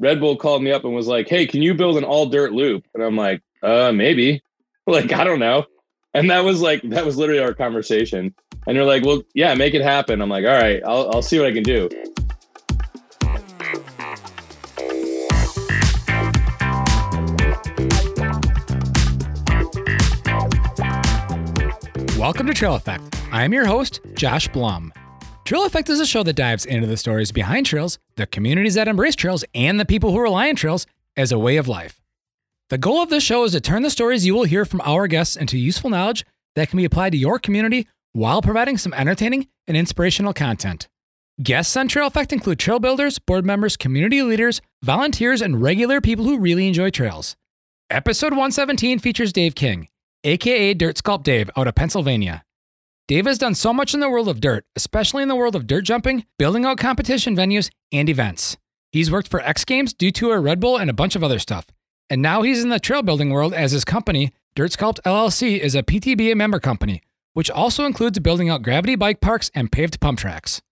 Red Bull called me up and was like, "Hey, can you build an all dirt loop?" And I'm like, "Uh, maybe." Like, I don't know. And that was like that was literally our conversation. And they're like, "Well, yeah, make it happen." I'm like, "All right, I'll I'll see what I can do." Welcome to Trail Effect. I am your host, Josh Blum. Trail Effect is a show that dives into the stories behind trails, the communities that embrace trails, and the people who rely on trails as a way of life. The goal of this show is to turn the stories you will hear from our guests into useful knowledge that can be applied to your community while providing some entertaining and inspirational content. Guests on Trail Effect include trail builders, board members, community leaders, volunteers, and regular people who really enjoy trails. Episode 117 features Dave King, aka Dirt Sculpt Dave, out of Pennsylvania. Dave has done so much in the world of dirt, especially in the world of dirt jumping, building out competition venues, and events. He's worked for X Games, Detour, Red Bull, and a bunch of other stuff. And now he's in the trail building world as his company, Dirt Sculpt LLC, is a PTBA member company, which also includes building out gravity bike parks and paved pump tracks.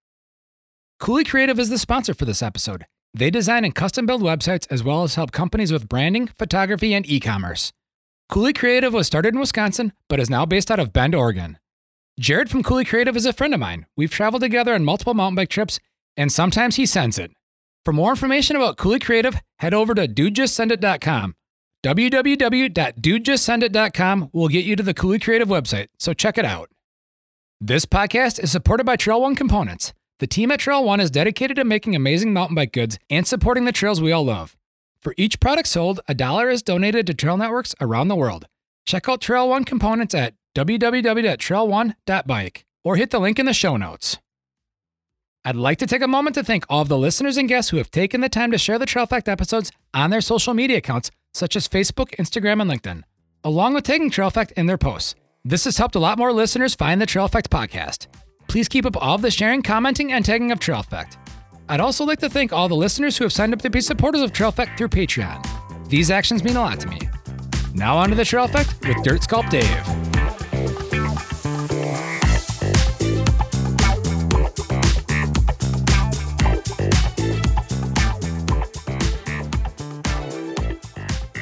Cooley Creative is the sponsor for this episode. They design and custom build websites as well as help companies with branding, photography, and e commerce. Cooley Creative was started in Wisconsin, but is now based out of Bend, Oregon. Jared from Cooley Creative is a friend of mine. We've traveled together on multiple mountain bike trips, and sometimes he sends it. For more information about Cooley Creative, head over to dudejustsendit.com. www.dudejustsendit.com will get you to the Cooley Creative website, so check it out. This podcast is supported by Trail One Components. The team at Trail One is dedicated to making amazing mountain bike goods and supporting the trails we all love. For each product sold, a dollar is donated to trail networks around the world. Check out Trail One components at www.trail1.bike or hit the link in the show notes. I'd like to take a moment to thank all of the listeners and guests who have taken the time to share the Trail Effect episodes on their social media accounts, such as Facebook, Instagram, and LinkedIn, along with tagging Trail Effect in their posts. This has helped a lot more listeners find the Trail Effect podcast. Please keep up all of the sharing, commenting, and tagging of Trail Effect. I'd also like to thank all the listeners who have signed up to be supporters of Trail Effect through Patreon. These actions mean a lot to me. Now on to the Trail Effect with Dirt Sculpt Dave.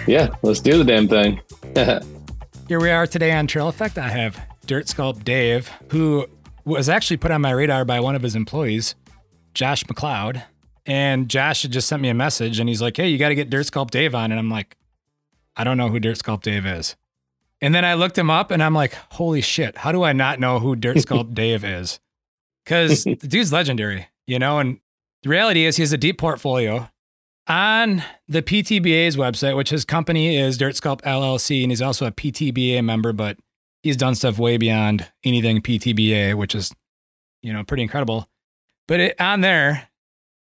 Yeah, let's do the damn thing. Here we are today on Trail Effect. I have Dirt Sculpt Dave, who was actually put on my radar by one of his employees, Josh McLeod. And Josh had just sent me a message and he's like, Hey, you got to get Dirt Sculpt Dave on. And I'm like, I don't know who Dirt Sculpt Dave is. And then I looked him up and I'm like, Holy shit, how do I not know who Dirt Sculpt Dave is? Because the dude's legendary, you know? And the reality is he has a deep portfolio on the PTBA's website, which his company is Dirt Sculpt LLC, and he's also a PTBA member, but he's done stuff way beyond anything PTBA, which is, you know, pretty incredible. But it, on there,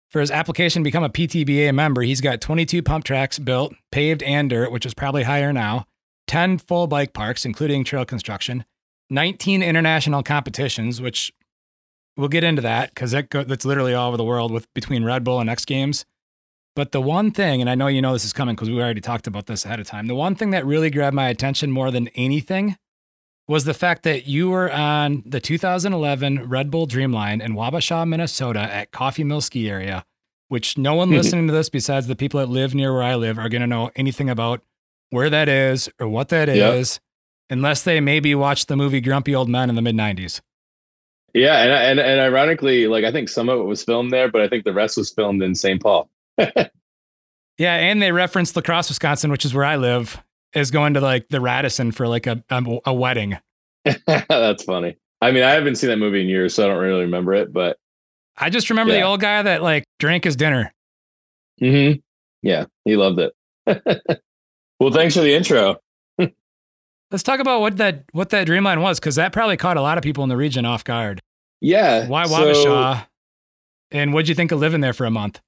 for his application to become a PTBA member, he's got 22 pump tracks built, paved and dirt, which is probably higher now, 10 full bike parks, including trail construction, 19 international competitions, which we'll get into that because that that's literally all over the world with between Red Bull and X Games. But the one thing, and I know you know this is coming because we already talked about this ahead of time, the one thing that really grabbed my attention more than anything was the fact that you were on the 2011 Red Bull Dreamline in Wabasha, Minnesota at Coffee Mill Ski Area, which no one mm-hmm. listening to this besides the people that live near where I live are going to know anything about where that is or what that Yep. is, unless they maybe watched the movie Grumpy Old Men in the mid 90s. Yeah, and, and and ironically, like I think some of it was filmed there, but I think the rest was filmed in St. Paul. Yeah, and they referenced La Crosse, Wisconsin, which is where I live, is going to like the Radisson for like a a, a wedding. That's funny. I mean, I haven't seen that movie in years, so I don't really remember it. But I just remember the old guy that like drank his dinner. hmm yeah, he loved it. well, thanks for the intro. Let's talk about what that what that Dreamline was, because that probably caught a lot of people in the region off guard. Yeah. Why so- Wabasha? and what'd you think of living there for a month?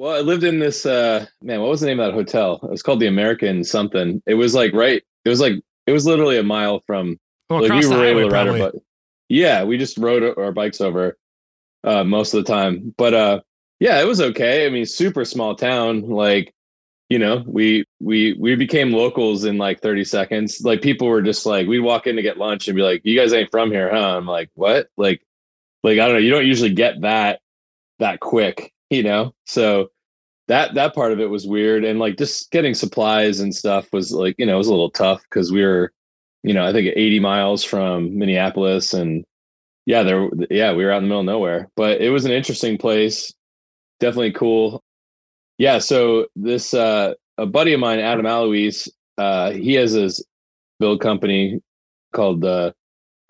Well, I lived in this uh man, what was the name of that hotel? It was called the American something. It was like right it was like it was literally a mile from Well, like across we the were highway, able to ride our probably. bike. Yeah, we just rode our bikes over uh most of the time. But uh yeah, it was okay. I mean, super small town. Like, you know, we we we became locals in like 30 seconds. Like people were just like we'd walk in to get lunch and be like, You guys ain't from here, huh? I'm like, what? Like like I don't know, you don't usually get that that quick, you know? So that that part of it was weird. And like just getting supplies and stuff was like you know it was a little tough because we were you know i think 80 miles from minneapolis and yeah there yeah we were out in the middle of nowhere. But it was an interesting place. Definitely cool. Yeah so this uh a buddy of mine adam alois uh he has his build company called the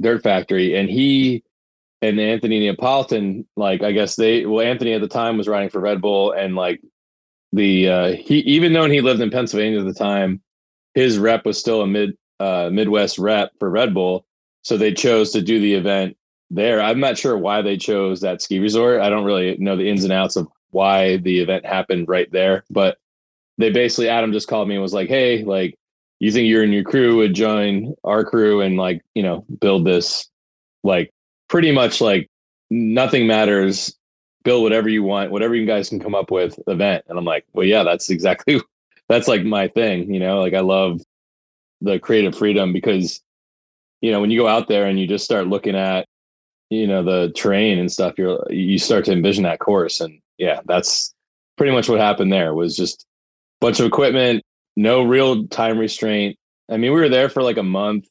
dirt factory. And he and anthony napolitan like i guess they well anthony at the time was riding for red bull and like the uh he even though he lived in pennsylvania at the time his rep was still a mid uh midwest rep for red bull. So they chose to do the event there. I'm not sure why they chose that ski resort. I don't really know the ins and outs of why the event happened right there but they basically adam just called me and was like hey like you think you and your crew would join our crew and like you know build this like pretty much like nothing matters build whatever you want, whatever you guys can come up with event. And I'm like, well, yeah, that's exactly that's like my thing, you know, like I love the creative freedom because, you know, when you go out there and you just start looking at, you know, the terrain and stuff, you're you start to envision that course. And yeah, that's pretty much what happened there was just a bunch of equipment, no real time restraint. I mean, we were there for like a month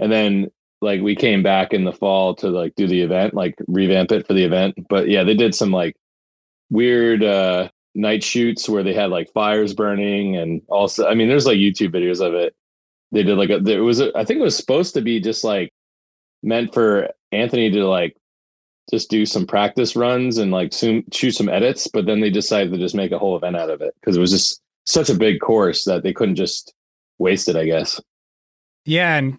and then like we came back in the fall to like do the event, like revamp it for the event. But yeah, they did some like weird uh night shoots where they had like fires burning and also I mean there's like YouTube videos of it. They did like a there was a, I think it was supposed to be just like meant for Anthony to like just do some practice runs and like soon shoot some edits, but then they decided to just make a whole event out of it because it was just such a big course that they couldn't just waste it, I guess. Yeah, and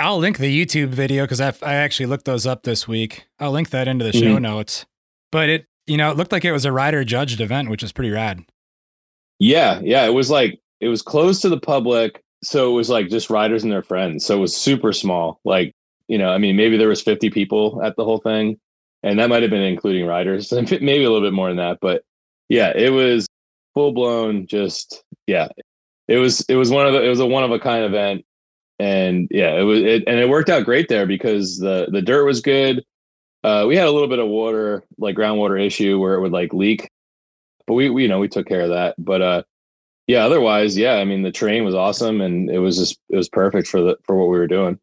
I'll link the YouTube video because I I actually looked those up this week. I'll link that into the show mm-hmm. notes. But it, you know, it looked like it was a rider judged event, which is pretty rad. Yeah, yeah, it was like it was closed to the public, so it was like just riders and their friends. So it was super small. Like, you know, I mean, maybe there was 50 people at the whole thing, and that might have been including riders, maybe a little bit more than that. But yeah, it was full blown. Just yeah, it was it was one of the it was a one of a kind event and yeah, it was it, and it worked out great there because the the dirt was good. Uh, we had a little bit of water, like groundwater issue, where it would like leak, but we, we you know we took care of that. But uh, yeah, otherwise, yeah, I mean the terrain was awesome, and it was just it was perfect for the for what we were doing.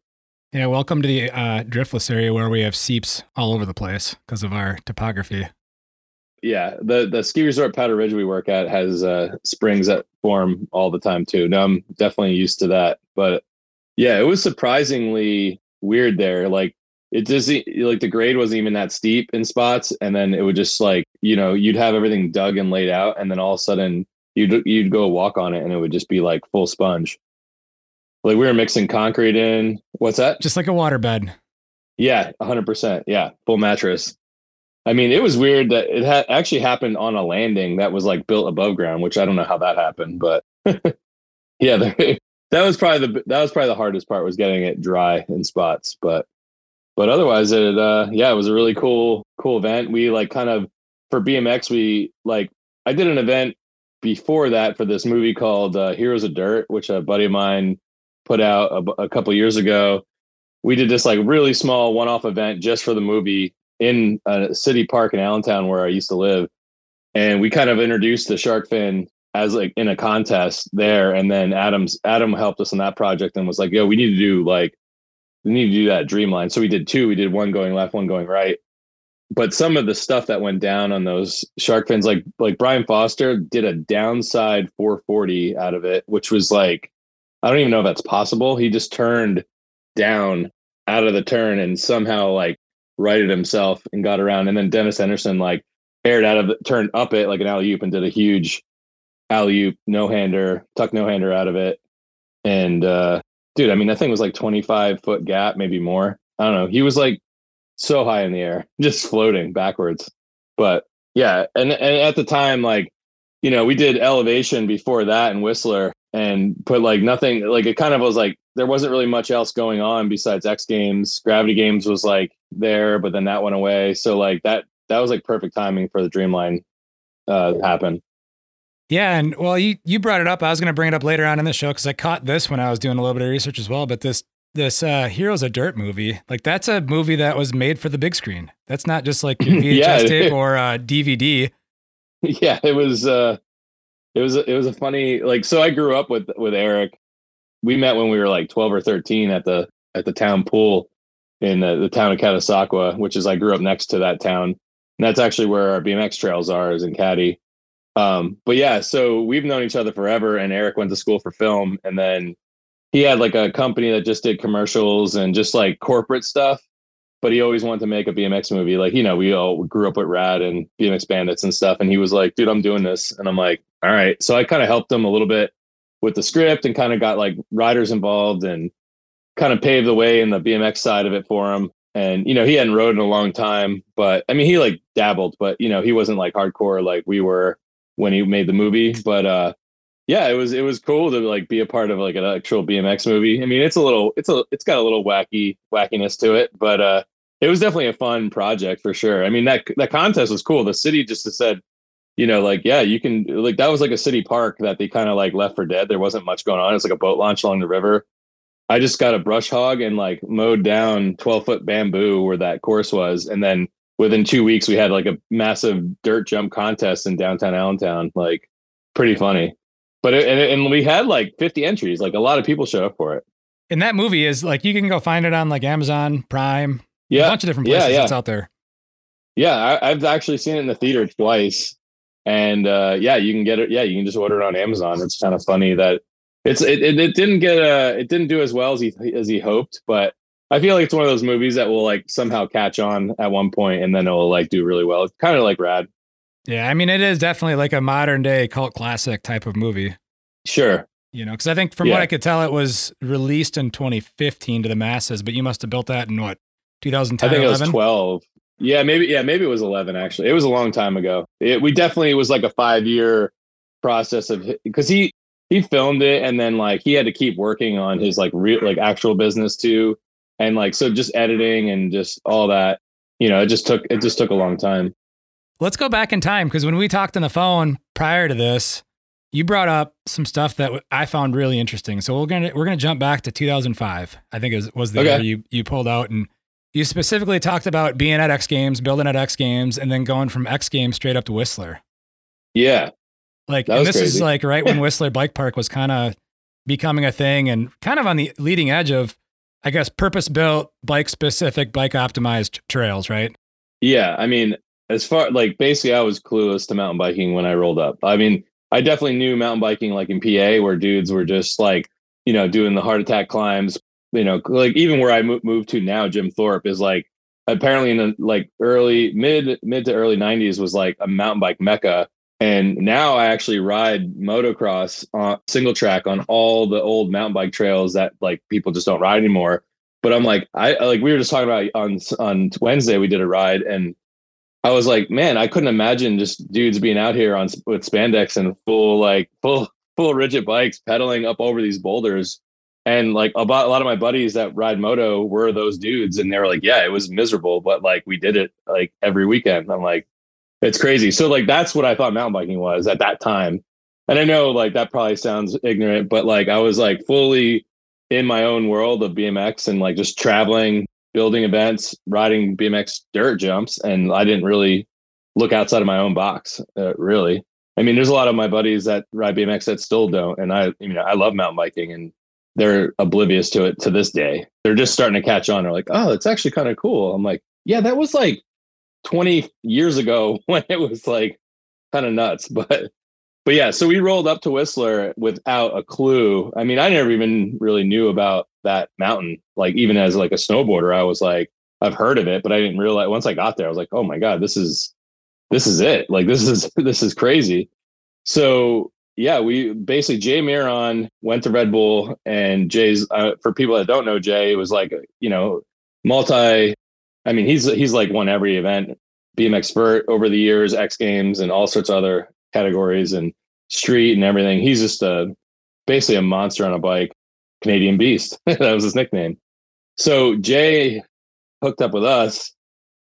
Yeah, welcome to the uh, driftless area where we have seeps all over the place because of our topography. Yeah, the the ski resort Powder Ridge we work at has uh, springs that form all the time too. Now I'm definitely used to that, but yeah, it was surprisingly weird there. Like it doesn't like the grade wasn't even that steep in spots, and then it would just like you know you'd have everything dug and laid out, and then all of a sudden you'd you'd go walk on it, and it would just be like full sponge. Like we were mixing concrete in. What's that? Just like a waterbed. Yeah, hundred percent. Yeah, full mattress. I mean, it was weird that it had actually happened on a landing that was like built above ground, which I don't know how that happened, but yeah, that was probably the that was probably the hardest part was getting it dry in spots but but otherwise it uh yeah it was a really cool cool event. We like kind of for bmx we like i did an event before that for this movie called uh, heroes of dirt which a buddy of mine put out a, a couple years ago. We did this like really small one-off event just for the movie in a city park in allentown where i used to live. And we kind of introduced the shark fin as like in a contest there. And then adam's adam helped us on that project and was like yo we need to do like we need to do that dreamline. So we did two. We did one going left one going right. But some of the stuff that went down on those shark fins like like brian foster did a downside 440 out of it which was like i don't even know if that's possible. He just turned down out of the turn and somehow like righted himself and got around. And then dennis enarson like aired out of the turned up it like an alley oop and did a huge alley oop, no hander, tuck no hander out of it. And uh, dude, I mean, that thing was like 25 foot gap, maybe more. I don't know. He was like so high in the air, just floating backwards. But yeah, and, and at the time, like, you know, we did elevation before that in Whistler and put like nothing, like it kind of was like there wasn't really much else going on besides X Games. Gravity Games was like there, but then that went away. So like that that was like perfect timing for the Dreamline uh happen. Yeah, and well, you you brought it up. I was going to bring it up later on in the show because I caught this when I was doing a little bit of research as well. But this this uh, Heroes of Dirt movie, like that's a movie that was made for the big screen. That's not just like your VHS yeah, tape or uh, DVD. Yeah, it was. Uh, it was it was a funny like so I grew up with with Eric. We met when we were like 12 or 13 at the at the town pool in the, the town of Catasauqua, which is I grew up next to that town. And that's actually where our BMX trails are is in Catty. Um, but yeah, so we've known each other forever and Eric went to school for film and then he had like a company that just did commercials and just like corporate stuff but he always wanted to make a BMX movie. Like, you know, we all grew up with Rad and BMX Bandits and stuff. And he was like, dude, I'm doing this. And I'm like, all right. So I kind of helped him a little bit with the script and kind of got like riders involved and kind of paved the way in the BMX side of it for him. And, you know, he hadn't rode in a long time, but I mean, he like dabbled, but, you know, he wasn't like hardcore like we were when he made the movie. But, uh, yeah, it was it was cool to like be a part of like an actual BMX movie. I mean, it's a little it's a it's got a little wacky wackiness to it, but uh it was definitely a fun project for sure. I mean, that that contest was cool. The city just said, you know, like yeah, you can like that was like a city park that they kind of like left for dead. There wasn't much going on. It's like a boat launch along the river. I just got a brush hog and like mowed down 12 foot bamboo where that course was. And then within two weeks, we had like a massive dirt jump contest in downtown Allentown. Like pretty funny but it, and, and we had like 50 entries. Like a lot of people showed up for it. And that movie is like you can go find it on like Amazon Prime. Yeah, a bunch of different places. Yeah, yeah. It's out there. Yeah, I, have actually seen it in the theater twice, and uh, yeah, you can get it. Yeah, you can just order it on Amazon. It's kind of funny that it's it, it, it didn't get uh it didn't do as well as he as he hoped, but I feel like it's one of those movies that will like somehow catch on at one point and then it will like do really well. It's kind of like Rad. Yeah, I mean, it is definitely like a modern day cult classic type of movie. Sure. You know, because I think from yeah. what I could tell, it was released in 2015 to the masses, but you must have built that in what 2010. I think 11? it was 12. Yeah, maybe. Yeah, maybe it was 11. Actually, it was a long time ago. It, we definitely it was like a five year process of because he he filmed it and then like he had to keep working on his like real like actual business too, and like so just editing and just all that. You know, it just took it just took a long time. Let's go back in time because when we talked on the phone prior to this, you brought up some stuff that I found really interesting. So we're gonna we're gonna jump back to 2005. I think it was, was the okay. year you you pulled out and you specifically talked about being at X Games, building at X Games, and then going from X Games straight up to Whistler. Yeah, like and this crazy. is like right when Whistler Bike Park was kind of becoming a thing and kind of on the leading edge of, I guess, purpose built, bike specific, bike optimized trails, right? Yeah, I mean, as far like basically I was clueless to mountain biking when I rolled up. I mean, I definitely knew mountain biking like in PA where dudes were just like, you know, doing the heart attack climbs, you know, like even where I moved to now, Jim Thorpe is like apparently in the like early mid mid to early 90s was like a mountain bike mecca and now I actually ride motocross on single track on all the old mountain bike trails that like people just don't ride anymore. But I'm like, I like we were just talking about on on Wednesday we did a ride and I was like, man, I couldn't imagine just dudes being out here on with spandex and full like full full rigid bikes pedaling up over these boulders. And like about a lot of my buddies that ride moto were those dudes, and they were like, yeah, it was miserable, but like we did it like every weekend. I'm like, it's crazy. So like that's what I thought mountain biking was at that time. And I know like that probably sounds ignorant, but like I was like fully in my own world of BMX and like just traveling building events, riding BMX dirt jumps, and I didn't really look outside of my own box. Uh, really, I mean, there's a lot of my buddies that ride BMX that still don't, and I, you know, I love mountain biking, and they're oblivious to it to this day. They're just starting to catch on. They're like, oh, it's actually kind of cool. I'm like, yeah, that was like 20 years ago when it was like kind of nuts, but but yeah, so we rolled up to Whistler without a clue. I mean, I never even really knew about that mountain. Like even as like a snowboarder, I was like, I've heard of it, but I didn't realize once I got there, I was like, oh my God, this is this is it. Like this is this is crazy. So yeah, we basically Jay Miron went to Red Bull and Jay's uh, for people that don't know Jay was like, you know, multi I mean, he's he's like won every event, BMX vert over the years, X Games and all sorts of other categories and street and everything. He's just a basically a monster on a bike, Canadian beast. that was his nickname. So Jay hooked up with us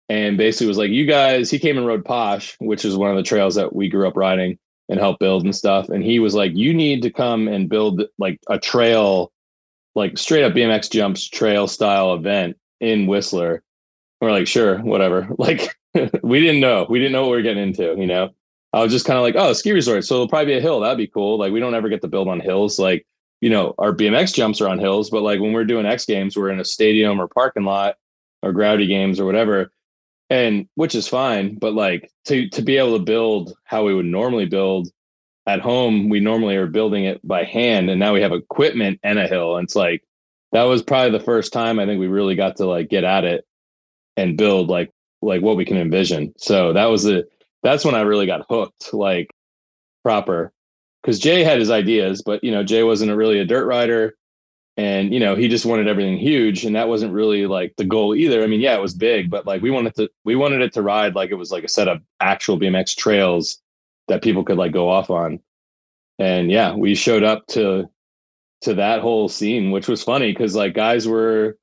and basically was like, you guys, he came and rode Posh, which is one of the trails that we grew up riding and helped build and stuff. And he was like, you need to come and build like a trail, like straight up BMX jumps trail style event in Whistler. We're like, sure, whatever. Like we didn't know. We didn't know what we were getting into, you know? I was just kind of like, oh, ski resort. So it'll probably be a hill. That'd be cool. Like we don't ever get to build on hills. Like, you know, our BMX jumps are on hills, but like when we're doing X games, we're in a stadium or parking lot or gravity games or whatever. And which is fine. But like to to be able to build how we would normally build at home, we normally are building it by hand. And now we have equipment and a hill. And it's like that was probably the first time I think we really got to like get at it and build like like what we can envision. So that was the that's when I really got hooked, like proper. Because Jay had his ideas, but you know, Jay wasn't a really a dirt rider. And you know, he just wanted everything huge. And that wasn't really like the goal either. I mean, yeah, it was big, but like we wanted to we wanted it to ride like it was like a set of actual BMX trails that people could like go off on. And yeah, we showed up to to that whole scene, which was funny because like guys were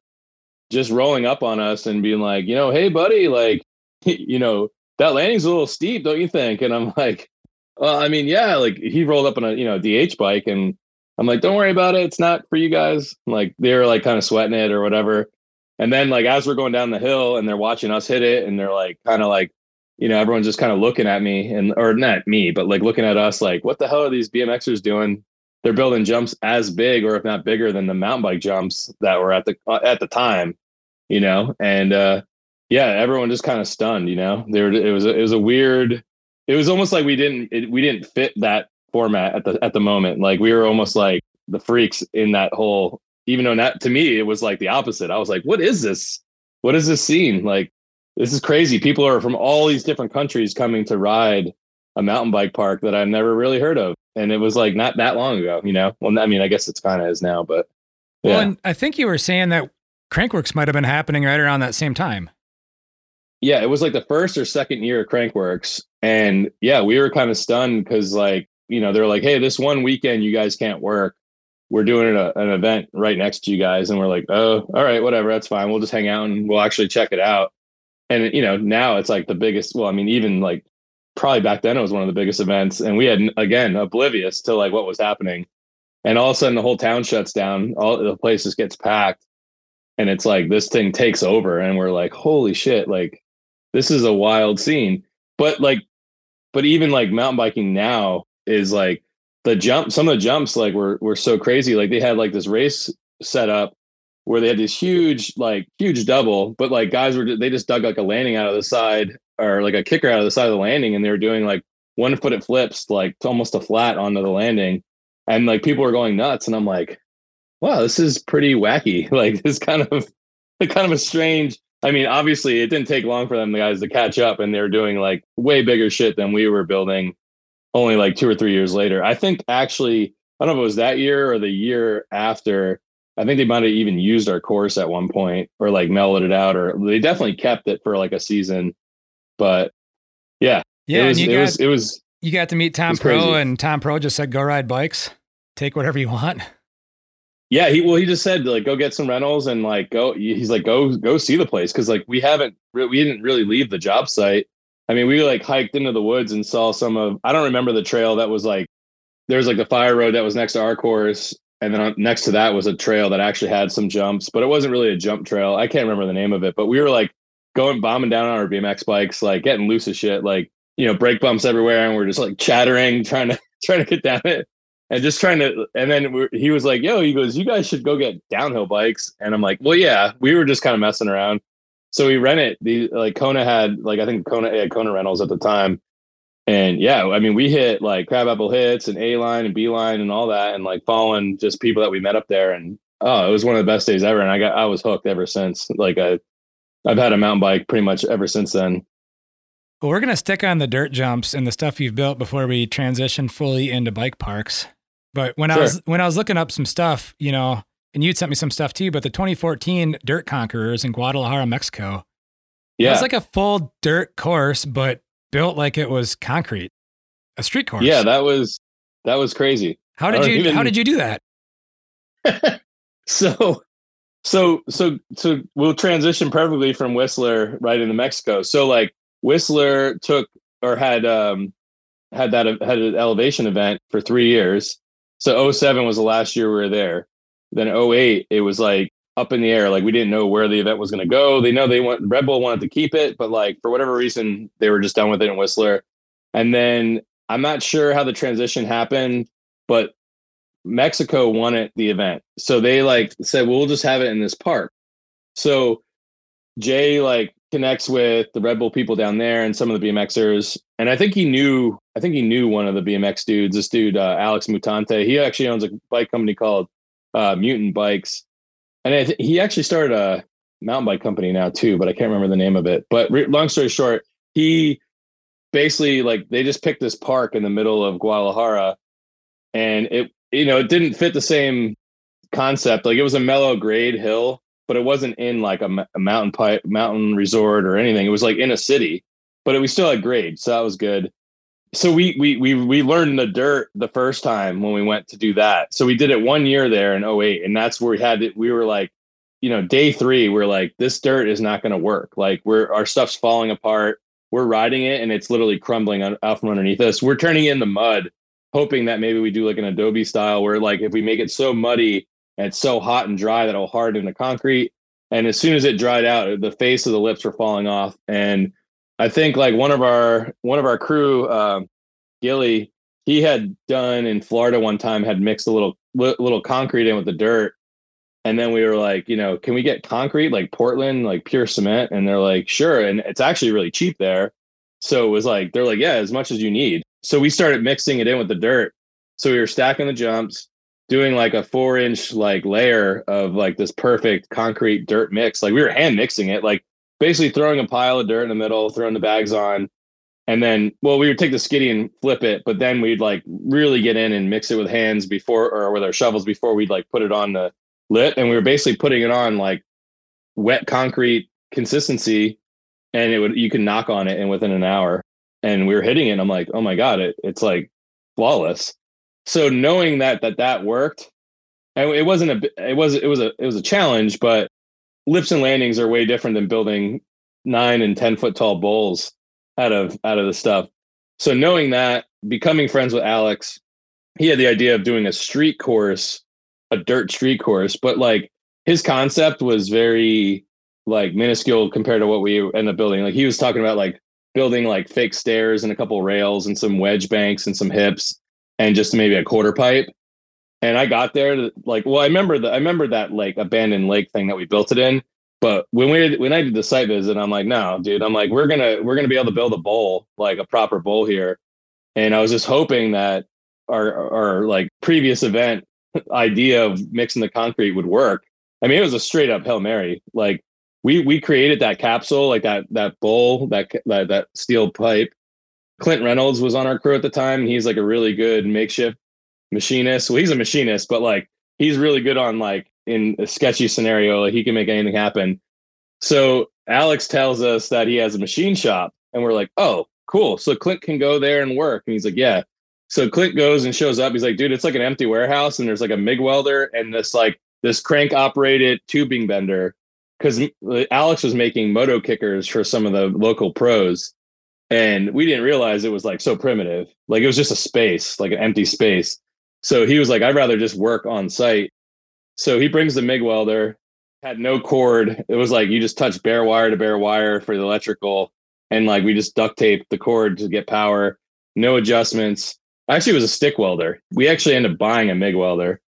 just rolling up on us and being like, you know, hey buddy, like, you know, that landing's a little steep, don't you think? And I'm like, well, I mean, yeah, like he rolled up on a, you know, DH bike and I'm like, don't worry about it. It's not for you guys. Like they're like kind of sweating it or whatever. And then like as we're going down the hill and they're watching us hit it and they're like kind of like, you know, everyone's just kind of looking at me and or not me, but like looking at us like, what the hell are these BMXers doing? They're building jumps as big or if not bigger than the mountain bike jumps that were at the uh, at the time, you know. And uh yeah, everyone just kind of stunned. You know, there it was. A, it was a weird. It was almost like we didn't it, we didn't fit that format at the at the moment. Like we were almost like the freaks in that whole. Even though that to me it was like the opposite. I was like, what is this? What is this scene? Like this is crazy. People are from all these different countries coming to ride a mountain bike park that I've never really heard of. And it was like not that long ago, you know? Well, I mean, I guess it's kind of is now, but yeah. Well, and I think you were saying that Crankworx might have been happening right around that same time yeah, it was like the first or second year of Crankworx. And yeah, we were kind of stunned because like, you know, they're like, hey, this one weekend you guys can't work. We're doing an event right next to you guys. And we're like, oh, all right, whatever, that's fine. We'll just hang out and we'll actually check it out. And you know, now it's like the biggest, well, I mean, even like probably back then it was one of the biggest events. And we had again oblivious to like what was happening. And all of a sudden the whole town shuts down, all the place just gets packed. And it's like this thing takes over, and we're like, holy shit, like this is a wild scene. But like, but even like mountain biking now is like the jump. Some of the jumps like were were so crazy. Like they had like this race set up where they had this huge like huge double, but like guys were they just dug like a landing out of the side or like a kicker out of the side of the landing, and they were doing like one foot it flips like almost a flat onto the landing, and like people were going nuts, and I'm like, wow, this is pretty wacky. Like this kind of kind of a strange I mean, obviously, it didn't take long for them, the guys, to catch up, and they were doing like way bigger shit than we were building. Only like two or three years later, I think actually, I don't know if it was that year or the year after. I think they might have even used our course at one point, or like mellowed it out, or they definitely kept it for like a season. But yeah, yeah, it was, you it got, was, it was. You got to meet Tom Pro, crazy. and Tom Pro just said, "Go ride bikes, take whatever you want." Yeah, he well, he just said like go get some rentals and like go. He's like go go see the place because like we haven't we didn't really leave the job site. I mean, we like hiked into the woods and saw some of. I don't remember the trail that was like there's like the fire road that was next to our course, and then next to that was a trail that actually had some jumps, but it wasn't really a jump trail. I can't remember the name of it, but we were like going bombing down on our BMX bikes, like getting loose as shit, like you know brake bumps everywhere, and we're just like chattering, trying to trying to get down it and just trying to and then he was like yo he goes you guys should go get downhill bikes. And i'm like well yeah we were just kind of messing around. So we rented the like kona had like i think kona had kona rentals at the time. And yeah i mean we hit like crabapple hits and a line and b line and all that and like following just people that we met up there. And oh it was one of the best days ever. And i got i was hooked ever since. Like i i've had a mountain bike pretty much ever since then. Well, we're going to stick on the dirt jumps and the stuff you've built before we transition fully into bike parks. But when sure. I was when I was looking up some stuff, you know, and you'd sent me some stuff too, but the 2014 Dirt Conquers in Guadalajara, Mexico. Yeah. It was like a full dirt course, but built like it was concrete. A street course. Yeah, that was that was crazy. How did you even... how did you do that? so so so so we'll transition perfectly from Whistler right into Mexico. So like Whistler took or had um had that had an elevation event for three years so 07 was the last year we were there. Then 08, it was like up in the air. Like we didn't know where the event was going to go. They know they want Red Bull wanted to keep it, but like for whatever reason, they were just done with it in Whistler. And then I'm not sure how the transition happened, but Mexico won it the event. So they like said, well, we'll just have it in this park. So Jay like connects with the Red Bull people down there and some of the BMXers. And I think he knew, I think he knew one of the BMX dudes, this dude, uh, Alex Mutante. He actually owns a bike company called uh, Mutant Bikes. And th- he actually started a mountain bike company now too, but I can't remember the name of it. But re- long story short, he basically like they just picked this park in the middle of Guadalajara and it you know, it didn't fit the same concept. Like it was a mellow grade hill, but it wasn't in like a, mountain pipe, mountain resort or anything. It was like in a city, but it, we still had grade, so that was good. So we we we we learned the dirt the first time when we went to do that. So we did it one year there in 08 and that's where we had it. We were like, you know, day three, we're like, this dirt is not going to work. Like we're our stuff's falling apart. We're riding it and it's literally crumbling out from underneath us. We're turning in the mud hoping that maybe we do like an Adobe style where like if we make it so muddy and it's so hot and dry that it'll harden the concrete. And as soon as it dried out, the face of the lips were falling off. And I think like one of our one of our crew, uh, Gilly, he had done in Florida one time had mixed a little little concrete in with the dirt. And then we were like, you know, can we get concrete like Portland, like pure cement? And they're like, sure. And it's actually really cheap there. So it was like, they're like, yeah, as much as you need. So we started mixing it in with the dirt. So we were stacking the jumps, doing like a four inch like layer of like this perfect concrete dirt mix. Like we were hand mixing it, like basically throwing a pile of dirt in the middle, throwing the bags on. And then, well, we would take the skiddy and flip it, but then we'd like really get in and mix it with hands before or with our shovels before we'd like put it on the lit. And we were basically putting it on like wet concrete consistency and it would, you can knock on it and within an hour and we were hitting it. I'm like, oh my god, it, it's like flawless. So knowing that that that worked, and it wasn't a it was it was a it was a challenge, but lifts and landings are way different than building nine and ten foot tall bowls out of out of the stuff. So knowing that, becoming friends with Alex, he had the idea of doing a street course, a dirt street course, but like his concept was very like minuscule compared to what we end up building. Like he was talking about like building like fake stairs and a couple rails and some wedge banks and some hips and just maybe a quarter pipe. And I got there like, well, I remember the I remember that like abandoned lake thing that we built it in. But when we when I did the site visit, I'm like, no, dude, I'm like, we're gonna we're gonna be able to build a bowl, like a proper bowl here. And I was just hoping that our our like previous event idea of mixing the concrete would work. I mean, it was a straight up Hail Mary. Like we we created that capsule, like that that bowl, that that that steel pipe. Clint Reynolds was on our crew at the time, he's like a really good makeshift machinist. Well, he's a machinist, but like he's really good on like in a sketchy scenario, like he can make anything happen. So Alex tells us that he has a machine shop, and we're like, oh, cool. So Clint can go there and work. And he's like, yeah. So Clint goes and shows up. He's like, dude, it's like an empty warehouse, and there's like a MIG welder and this like this crank operated tubing bender because Alex was making moto kickers for some of the local pros, and we didn't realize it was like so primitive. Like it was just a space, like an empty space. So he was like, "I'd rather just work on site." So he brings the MIG welder, had no cord. It was like you just touch bare wire to bare wire for the electrical, and like we just duct taped the cord to get power. No adjustments. Actually, it was a stick welder. We actually ended up buying a MIG welder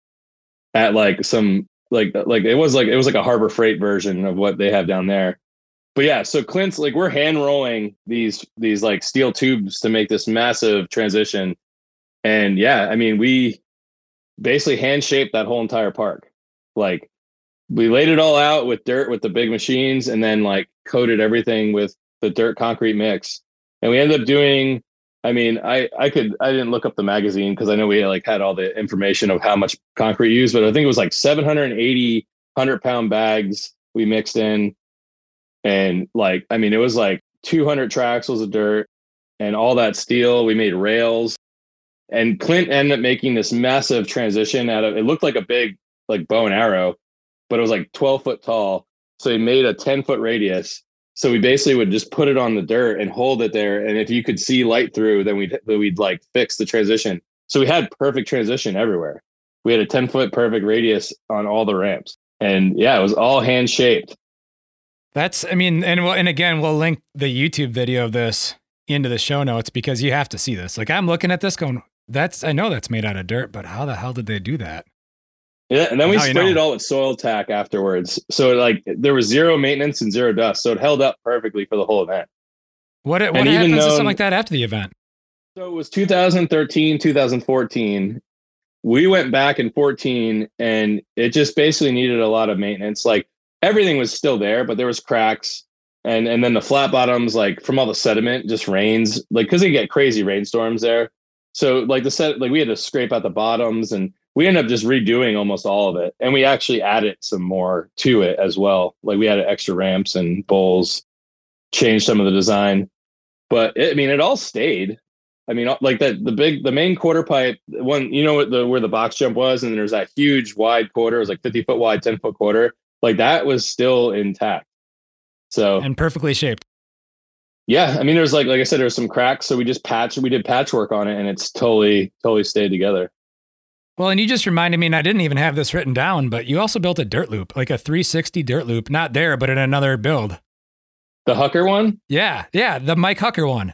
at like some like like it was like it was like a Harbor Freight version of what they have down there. But yeah, so Clint's like we're hand rolling these these like steel tubes to make this massive transition. And yeah, I mean, we basically hand shaped that whole entire park. Like we laid it all out with dirt with the big machines and then like coated everything with the dirt concrete mix. And we ended up doing I mean, I I could I didn't look up the magazine because I know we like had all the information of how much concrete used, but I think it was like 780 100 pound bags we mixed in, and like I mean, it was like 200 tracks was of dirt and all that steel. We made rails, and Clint ended up making this massive transition out of it looked like a big like bow and arrow, but it was like 12 foot tall. So he made a 10 foot radius so we basically would just put it on the dirt and hold it there. And if you could see light through, then we'd we'd like fix the transition. So we had perfect transition everywhere. We had a 10 foot perfect radius on all the ramps. And yeah, it was all hand shaped. That's I mean, and we'll, and again, we'll link the YouTube video of this into the show notes because you have to see this. Like I'm looking at this going, that's I know that's made out of dirt, but how the hell did they do that? Yeah, and then we sprayed know. it all with soil tack afterwards. So like there was zero maintenance and zero dust. So it held up perfectly for the whole event. What what and happens to something like that after the event? So it was 2013, 2014. We went back in 14 and it just basically needed a lot of maintenance. Like everything was still there, but there was cracks and and then the flat bottoms like from all the sediment just rains like because they get crazy rainstorms there so like the set like we had to scrape out the bottoms and we ended up just redoing almost all of it. And we actually added some more to it as well. Like we added extra ramps and bowls changed some of the design. But it, i mean it all stayed. I mean like that the big the main quarter pipe one you know what the where the box jump was? And there's that huge wide quarter. It was like 50 foot wide 10 foot quarter. Like that was still intact. So and perfectly shaped. Yeah, I mean, there's like like I said, there's some cracks, so we just patched, we did patchwork on it, and it's totally totally stayed together. Well, and you just reminded me, and I didn't even have this written down, but you also built a dirt loop, like a 360 dirt loop, not there, but in another build. The Hucker one? Yeah, yeah, the Mike Hucker one.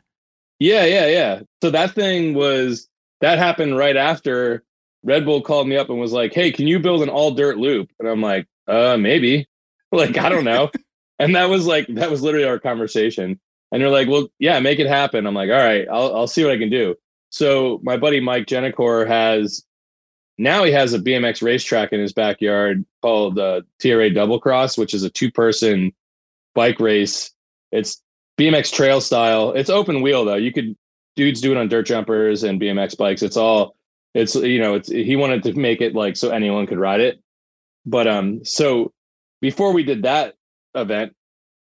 Yeah, yeah, yeah. So that thing was that happened right after Red Bull called me up and was like, "Hey, can you build an all dirt loop?" And I'm like, "Uh, maybe." Like, I don't know. And that was like that was literally our conversation. And they're like, "Well, yeah, make it happen." I'm like, "All right, I'll I'll see what I can do." So my buddy Mike Gennicor has now he has a BMX racetrack in his backyard called uh, TRA Double Cross, which is a two person bike race. It's BMX trail style. It's open wheel though. You could dudes do it on dirt jumpers and BMX bikes. It's all it's you know it's he wanted to make it like so anyone could ride it. But um so before we did that event,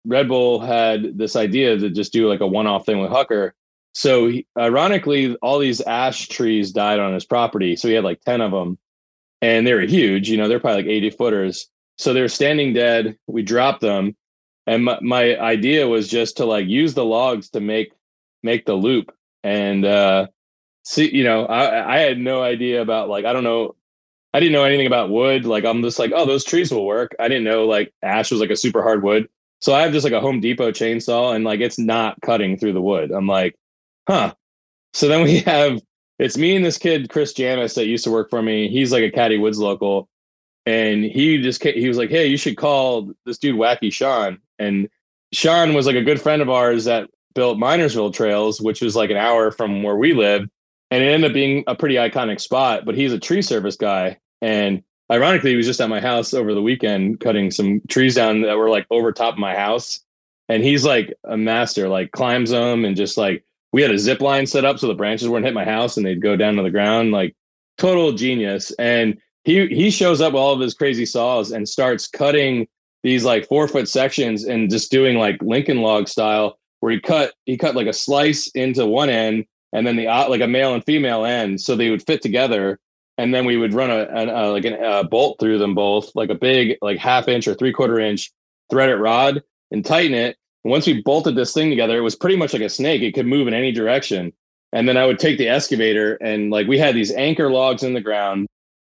Red Bull had this idea to just do like a one-off thing with Hucker. So he, ironically, all these ash trees died on his property. So he had like 10 of them and they were huge, you know, they're probably like 80 footers. So they're standing dead. We dropped them. And my, my idea was just to like use the logs to make, make the loop and, uh, see, you know, I, I had no idea about like, I don't know. I didn't know anything about wood. Like I'm just like, oh, those trees will work. I didn't know like ash was like a super hard wood. So I have just like a Home Depot chainsaw and like it's not cutting through the wood. I'm like, huh. So then we have it's me and this kid Chris Jamis that used to work for me. He's like a Catty Woods local, and he just he was like, hey, you should call this dude Wacky Sean. And Sean was like a good friend of ours that built Minersville Trails, which was like an hour from where we live, and it ended up being a pretty iconic spot. But he's a tree service guy, and ironically, he was just at my house over the weekend cutting some trees down that were like over top of my house. And he's like a master, like climbs them and just like we had a zip line set up so the branches wouldn't hit my house and they'd go down to the ground, like total genius. And he he shows up with all of his crazy saws and starts cutting these like four foot sections and just doing like Lincoln log style, where he cut he cut like a slice into one end and then the like a male and female end, so they would fit together and then we would run a, a, a like a uh, bolt through them both, like a big like half inch or three quarter inch threaded rod, and tighten it. And once we bolted this thing together, it was pretty much like a snake. It could move in any direction. And then I would take the excavator and like we had these anchor logs in the ground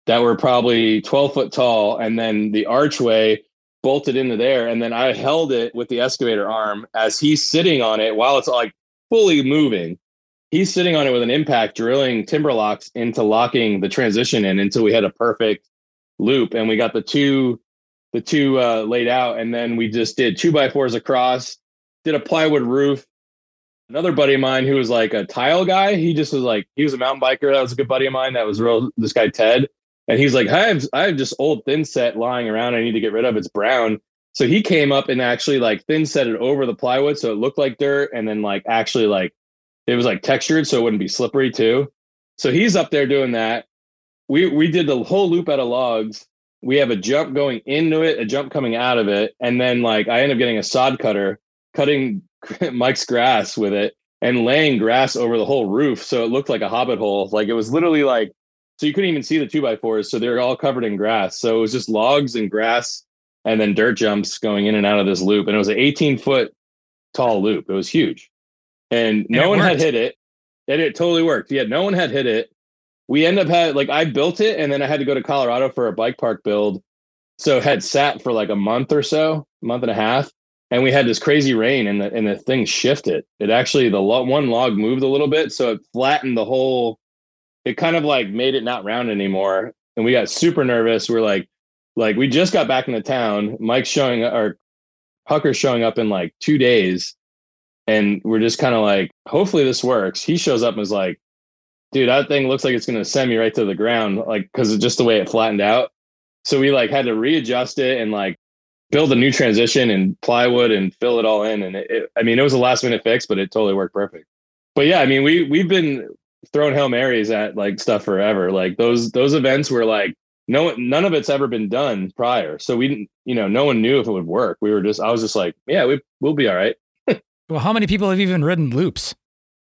that were probably 12 foot tall, and then the archway bolted into there. And then I held it with the excavator arm as he's sitting on it while it's like fully moving he's sitting on it with an impact, drilling timber locks into locking the transition in until we had a perfect loop, and we got the two the two uh, laid out, and then we just did two by fours across, did a plywood roof. Another buddy of mine who was like a tile guy, he just was like he was a mountain biker. That was a good buddy of mine. That was real. This guy Ted, and he's like, I have I have just old thin set lying around. I need to get rid of. It's brown. So he came up and actually like thin set it over the plywood so it looked like dirt, and then like actually like it was like textured so it wouldn't be slippery too. So he's up there doing that. We we did the whole loop out of logs. We have a jump going into it, a jump coming out of it, and then like I end up getting a sod cutter, cutting Mike's grass with it and laying grass over the whole roof so it looked like a hobbit hole. Like it was literally like so you couldn't even see the two by fours, so they're all covered in grass. So it was just logs and grass and then dirt jumps going in and out of this loop. And it was an 18 foot tall loop. It was huge and no one worked. had hit it. And it totally worked. Yeah, no one had hit it. We end up had like I built it, and then I had to go to Colorado for a bike park build. So had sat for like a month or so, month and a half. and we had this crazy rain and the and the thing shifted. It actually the lo- one log moved a little bit, so it flattened the whole. It kind of like made it not round anymore, and we got super nervous. We're like, like we just got back into town. Mike's showing or Hucker's showing up in like two days, and we're just kind of like, hopefully this works. He shows up and is like, dude, that thing looks like it's gonna send me right to the ground, like because just the way it flattened out. So we like had to readjust it and like build a new transition and plywood and fill it all in. And it, it, I mean, it was a last minute fix, but it totally worked perfect. But yeah, I mean, we we've been throwing hail marys at like stuff forever. Like those those events were like no none of it's ever been done prior, so we didn't you know no one knew if it would work. We were just I was just like yeah we we'll be all right. Well, how many people have even ridden loops?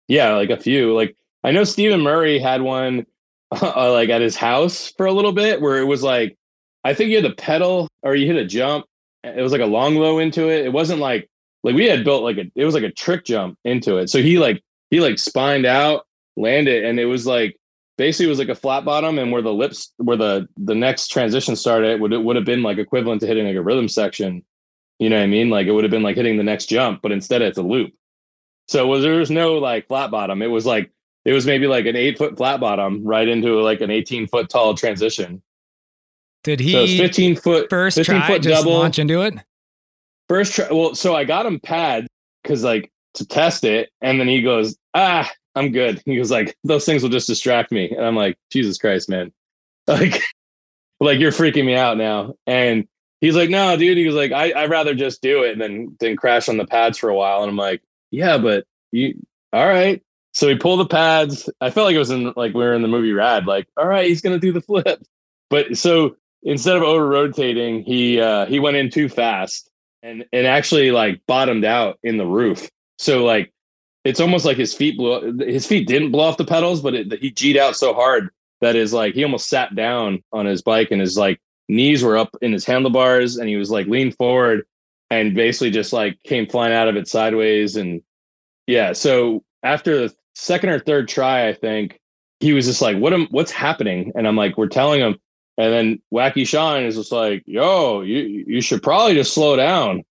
Yeah, like a few. Like I know Stephen Murray had one uh, like at his house for a little bit where it was like I think you had to pedal or you hit a jump it was like a long low into it. It wasn't like like we had built like a it was like a trick jump into it. So he like he like spined out, landed, and it was like basically it was like a flat bottom, and where the lips where the the next transition started would it would have been like equivalent to hitting like a rhythm section. You know what I mean? Like it would have been like hitting the next jump, but instead it's a loop. So was there was no like flat bottom. It was like it was maybe like an eight foot flat bottom right into like an 18 foot tall transition. Did he so 15 foot first 15 try foot just double launch into it? First try well, so I got him pads because like to test it, and then he goes, ah, I'm good. He goes like, those things will just distract me. And I'm like, Jesus Christ, man. Like, like you're freaking me out now. And he's like, no, dude. He was like, I, I'd rather just do it than than crash on the pads for a while. And I'm like, yeah, but you all right. So he pulled the pads. I felt like it was in like we were in the movie Rad, like, all right, he's gonna do the flip. But so instead of over rotating, he uh, he went in too fast and and actually like bottomed out in the roof. So like it's almost like his feet blew his feet didn't blow off the pedals, but it, he g'd out so hard that is like he almost sat down on his bike and his like knees were up in his handlebars and he was like leaned forward and basically just like came flying out of it sideways and yeah so after the second or third try i think he was just like what am what's happening and i'm like we're telling him and then Wacky Sean is just like, yo, you you should probably just slow down.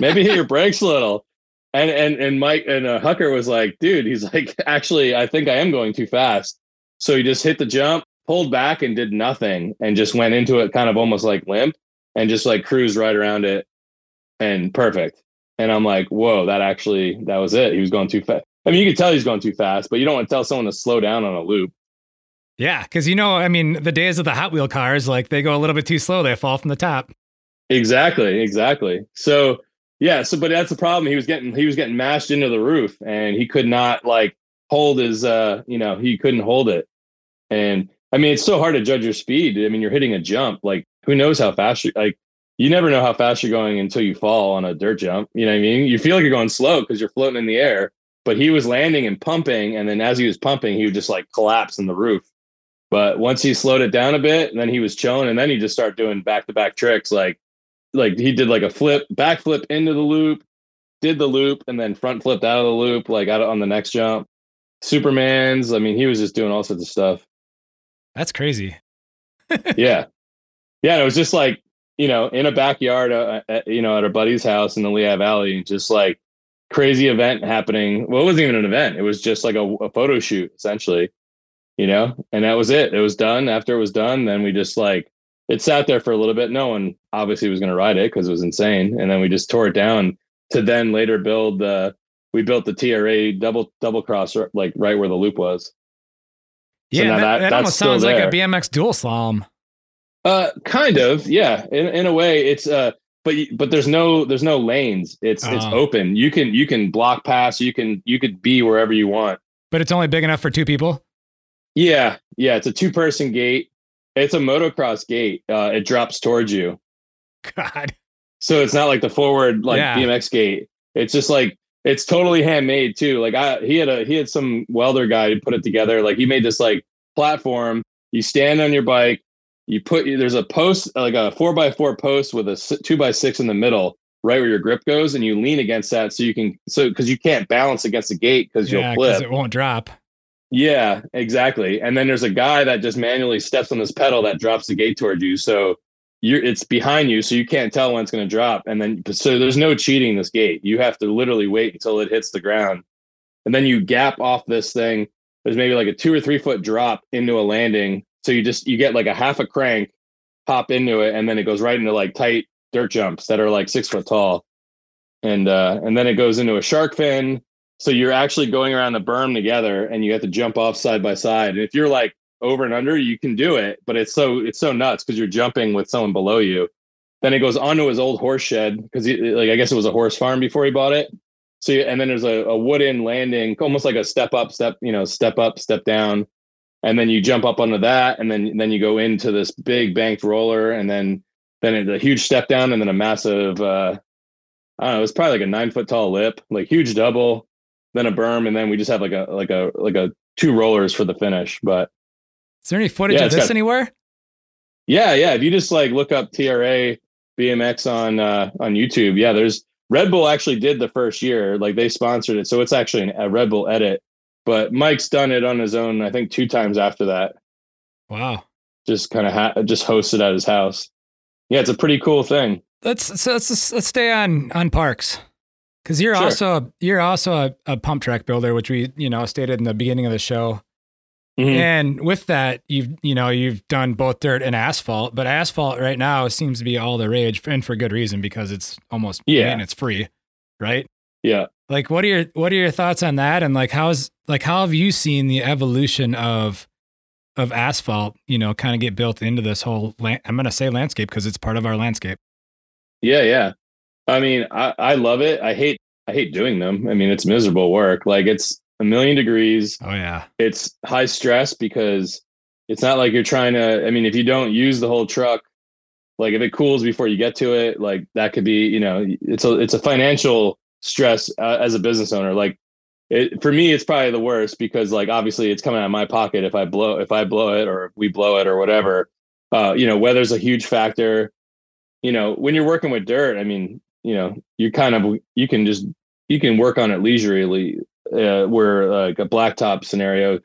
Maybe hit your brakes a little. And and and Mike and uh, Hucker was like, dude, he's like, actually, I think I am going too fast. So he just hit the jump, pulled back, and did nothing, and just went into it kind of almost like limp, and just like cruised right around it, and perfect. And I'm like, whoa, that actually that was it. He was going too fast. I mean, you could tell he's going too fast, but you don't want to tell someone to slow down on a loop. Yeah, because you know, I mean, the days of the Hot Wheel cars, like they go a little bit too slow, they fall from the top. Exactly, exactly. So yeah, so but that's the problem. He was getting he was getting mashed into the roof, and he could not like hold his uh you know he couldn't hold it. And I mean, it's so hard to judge your speed. I mean, you're hitting a jump. Like, who knows how fast you like? You never know how fast you're going until you fall on a dirt jump. You know what I mean? You feel like you're going slow because you're floating in the air. But he was landing and pumping, and then as he was pumping, he would just like collapse in the roof. But once he slowed it down a bit, and then he was chilling, and then he just started doing back to back tricks. Like, like he did like a flip, back flip into the loop, did the loop, and then front flipped out of the loop, like out on the next jump. Superman's. I mean, he was just doing all sorts of stuff. That's crazy. yeah, yeah. It was just like you know in a backyard, uh, at, you know, at our buddy's house in the Lehigh Valley, just like crazy event happening. Well, it wasn't even an event; it was just like a, a photo shoot, essentially you know, and that was it. It was done. After it was done, then we just like it sat there for a little bit. No one obviously was going to ride it because it was insane, and then we just tore it down to then later build the. We built the TRA double double cross like right where the loop was. Yeah, so that, that, that almost sounds there. like a BMX dual slalom. Uh, kind of, yeah. In in a way, it's uh, but but there's no there's no lanes. It's it's oh. open. You can you can block pass. You can you could be wherever you want. But it's only big enough for two people. Yeah, yeah, it's a two person gate. It's a motocross gate. Uh, it drops towards you. God. So it's not like the forward like yeah. BMX gate. It's just like it's totally handmade too. Like I he had a he had some welder guy who put it together. Like he made this like platform. You stand on your bike. You put there's a post like a four by four post with a two by six in the middle, right where your grip goes, and you lean against that so you can so because you can't balance against the gate because yeah, you'll flip. It won't drop. Yeah, exactly. And then there's a guy that just manually steps on this pedal that drops the gate towards you. So you're it's behind you, so you can't tell when it's going to drop. And then so there's no cheating this gate. You have to literally wait until it hits the ground, and then you gap off this thing. There's maybe like a two or three foot drop into a landing. So you just you get like a half a crank, pop into it, and then it goes right into like tight dirt jumps that are like six foot tall, and uh, and then it goes into a shark fin. So you're actually going around the berm together, and you have to jump off side by side. And if you're like over and under, you can do it, but it's so it's so nuts because you're jumping with someone below you. Then it goes onto his old horse shed because like I guess it was a horse farm before he bought it. So and then there's a, a wooden landing, almost like a step up, step you know, step up, step down, and then you jump up onto that, and then then you go into this big banked roller, and then then it's a huge step down, and then a massive. uh I don't know. It's probably like a nine foot tall lip, like huge double, then a berm, and then we just have like a like a like a two rollers for the finish. But is there any footage yeah, of this got, anywhere? Yeah, yeah. If you just like look up TRA BMX on uh, on YouTube, yeah, there's Red Bull actually did the first year, like they sponsored it, so it's actually an, a Red Bull edit. But Mike's done it on his own, I think, two times after that. Wow. Just kind of ha- just hosted at his house. Yeah, it's a pretty cool thing. Let's so let's let's stay on on parks because you're sure. also you're also a, a pump track builder, which we you know stated in the beginning of the show. Mm-hmm. And with that, you've you know you've done both dirt and asphalt, but asphalt right now seems to be all the rage, and for good reason because it's almost yeah, and it's free, right? Yeah. Like, what are your what are your thoughts on that? And like, how's like how have you seen the evolution of of asphalt? You know, kind of get built into this whole. Land, I'm going to say landscape because it's part of our landscape. Yeah, yeah. I mean, I I love it. I hate I hate doing them. I mean, it's miserable work. Like it's a million degrees. Oh yeah. It's high stress because it's not like you're trying to I mean if you don't use the whole truck like if it cools before you get to it like that could be, you know, it's a it's a financial stress uh, as a business owner like it, for me it's probably the worst because like obviously it's coming out of my pocket if I blow if I blow it or if we blow it or whatever. Uh, you know, weather's a huge factor. You know, when you're working with dirt, I mean, you know, you kind of you can just you can work on it leisurely uh, where like a blacktop scenario,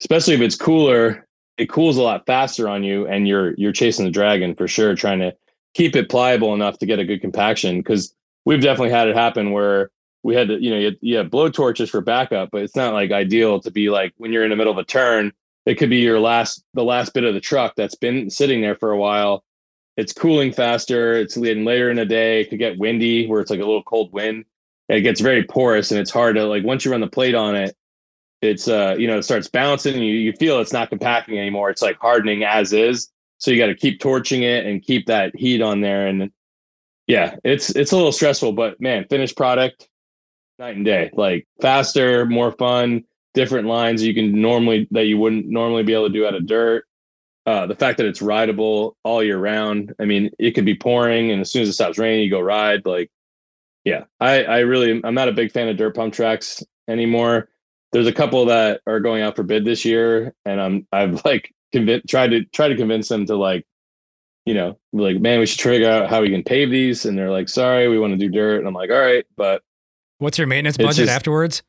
especially if it's cooler, it cools a lot faster on you, and you're you're chasing the dragon for sure, trying to keep it pliable enough to get a good compaction. Because we've definitely had it happen where we had to, you know, you, you have blow torches for backup, but it's not like ideal to be like when you're in the middle of a turn. It could be your last, the last bit of the truck that's been sitting there for a while. It's cooling faster. It's later in the day. It could get windy where it's like a little cold wind it gets very porous and it's hard to like once you run the plate on it it's uh you know it starts bouncing you, you feel it's not compacting anymore. It's like hardening as is. So you got to keep torching it and keep that heat on there. And yeah it's it's a little stressful but man finished product night and day. Like faster more fun different lines you can normally that you wouldn't normally be able to do out of dirt. Uh, the fact that it's rideable all year round i mean it could be pouring and as soon as it stops raining you go ride. Like yeah, I I really I'm not a big fan of dirt pump tracks anymore. There's a couple that are going out for bid this year, and I'm I've like convinced tried to try to convince them to like, you know, like man, we should figure out how we can pave these, and they're like, sorry, we want to do dirt, and I'm like, all right, but what's your maintenance budget just, afterwards?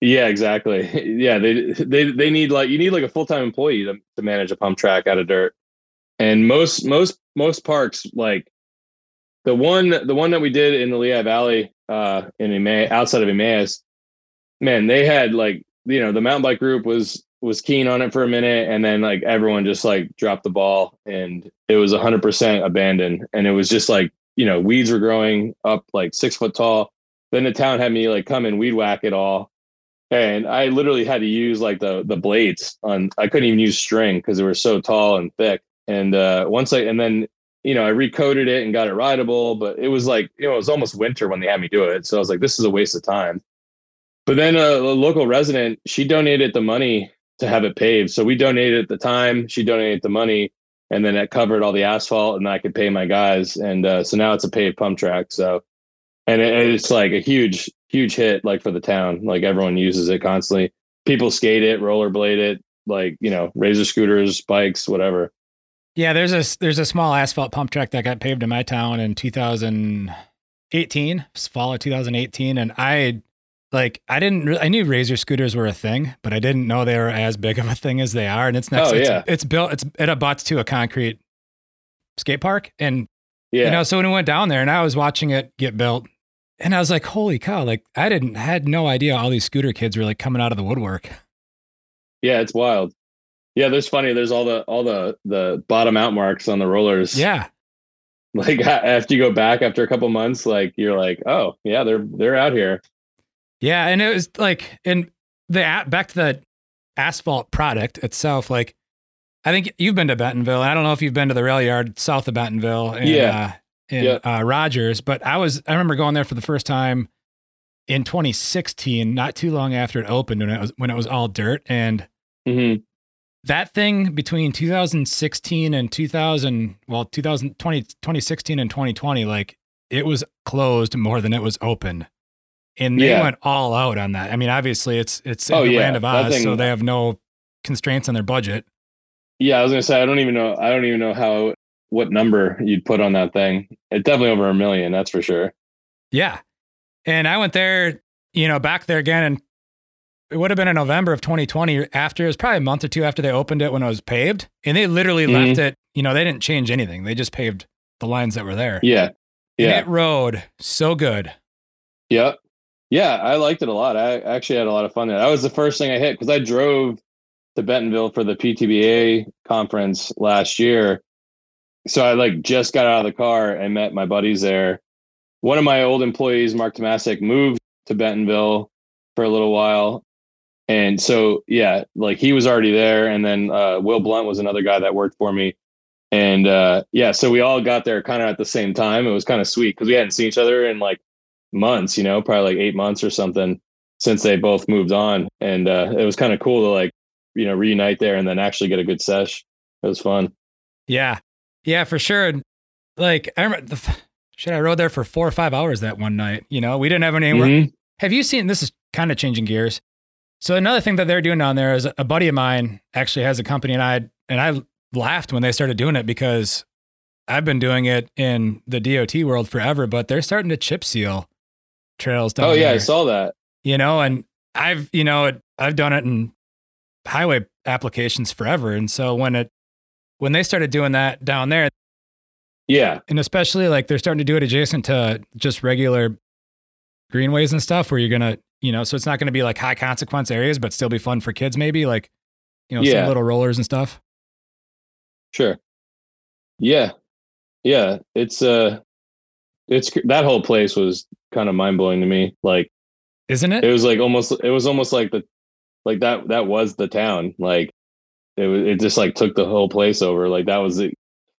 Yeah, exactly. Yeah, they they they need like you need like a full time employee to to manage a pump track out of dirt, and most most most parks like the one the one that we did in the Lehigh Valley uh in Emmaus, outside of Emmaus, man, they had like you know the mountain bike group was was keen on it for a minute and then like everyone just like dropped the ball and it was 100% abandoned. And it was just like you know weeds were growing up like six foot tall. Then the town had me like come and weed whack it all. And i literally had to use like the the blades on i couldn't even use string because they were so tall and thick. And uh once i and then you know, I recoded it and got it rideable, but it was like, you know, it was almost winter when they had me do it. So I was like, this is a waste of time. But then a, a local resident, she donated the money to have it paved. So we donated at the time, she donated the money, and then it covered all the asphalt and I could pay my guys. And uh, so now it's a paved pump track. So, and it, it's like a huge, huge hit, like for the town. Like everyone uses it constantly. People skate it, rollerblade it, like, you know, razor scooters, bikes, whatever. Yeah, there's a there's a small asphalt pump track that got paved in my town in 2018, fall of 2018, and I like I didn't re- I knew razor scooters were a thing, but I didn't know they were as big of a thing as they are. And it's next, oh, it's, yeah. it's built it's it abuts to a concrete skate park. And, Yeah. you know, so when we went down there and I was watching it get built, and I was like, holy cow, like I didn't, had no idea all these scooter kids were like coming out of the woodwork. yeah, it's wild. Yeah, there's funny. There's all the all the the bottom out marks on the rollers. Yeah. Like after you go back after a couple months, like you're like, oh yeah, they're they're out here. Yeah. And it was like, and the, back to the asphalt product itself, like, I think you've been to Bentonville. I don't know if you've been to the rail yard south of Bentonville and, Yeah. uh, in Yep. uh, Rogers, but I was, I remember going there for the first time in 2016, not too long after it opened when it was, when it was all dirt. And hmm that thing between 2016 and 2000, well, 2020, 2016 and 2020, like it was closed more than it was open. And they Yeah. went all out on that. I mean, obviously it's, it's in Oh, the yeah. land of Oz, so they have no constraints on their budget. Yeah, I was gonna say I don't even know. I don't even know how what number you'd put on that thing. It's definitely over a million. That's for sure. Yeah. And I went there, you know, back there again and it would have been in November of 2020 after it was probably a month or two after they opened it when it was paved. And they literally Mhm. left it, you know, they didn't change anything. They just paved the lines that were there. Yeah, And yeah, it rode so good. yep yeah. I liked it a lot. I actually had a lot of fun there. That was the first thing I hit because I drove to Bentonville for the PTBA conference last year. So I like just got out of the car and met my buddies there. One of my old employees, Mark Tomasic, moved to Bentonville for a little while. And so, yeah, like he was already there. And then uh, Will Blunt was another guy that worked for me. And uh, yeah, so we all got there kind of at the same time. It was kind of sweet because we hadn't seen each other in like months, you know, probably like eight months or something since they both moved on. And uh, it was kind of cool to like, you know, reunite there and then actually get a good sesh. It was fun. Yeah. Yeah, for sure. And, Like I remember the shit I rode there for four or five hours that one night. You know, we didn't have any Mhm. Have you seen this is kind of changing gears. So another thing that they're doing down there is a buddy of mine actually has a company and I and I laughed when they started doing it because I've been doing it in the DOT world forever, but they're starting to chip seal trails down Oh yeah, I saw that. you know, and I've, you know, it, I've done it in highway applications forever. And so when it, when they started doing that down there, Yeah, and especially like they're starting to do it adjacent to just regular greenways and stuff where you're going to, you know, so it's not going to be like high consequence areas, but still be fun for kids, maybe like, you know, Yeah. some little rollers and stuff. sure. Yeah, yeah. It's uh, it's that whole place was kind of mind blowing to me. Like Isn't it? it was like almost it was almost like the like that that was the town. Like it was it just like took the whole place over. Like that was it.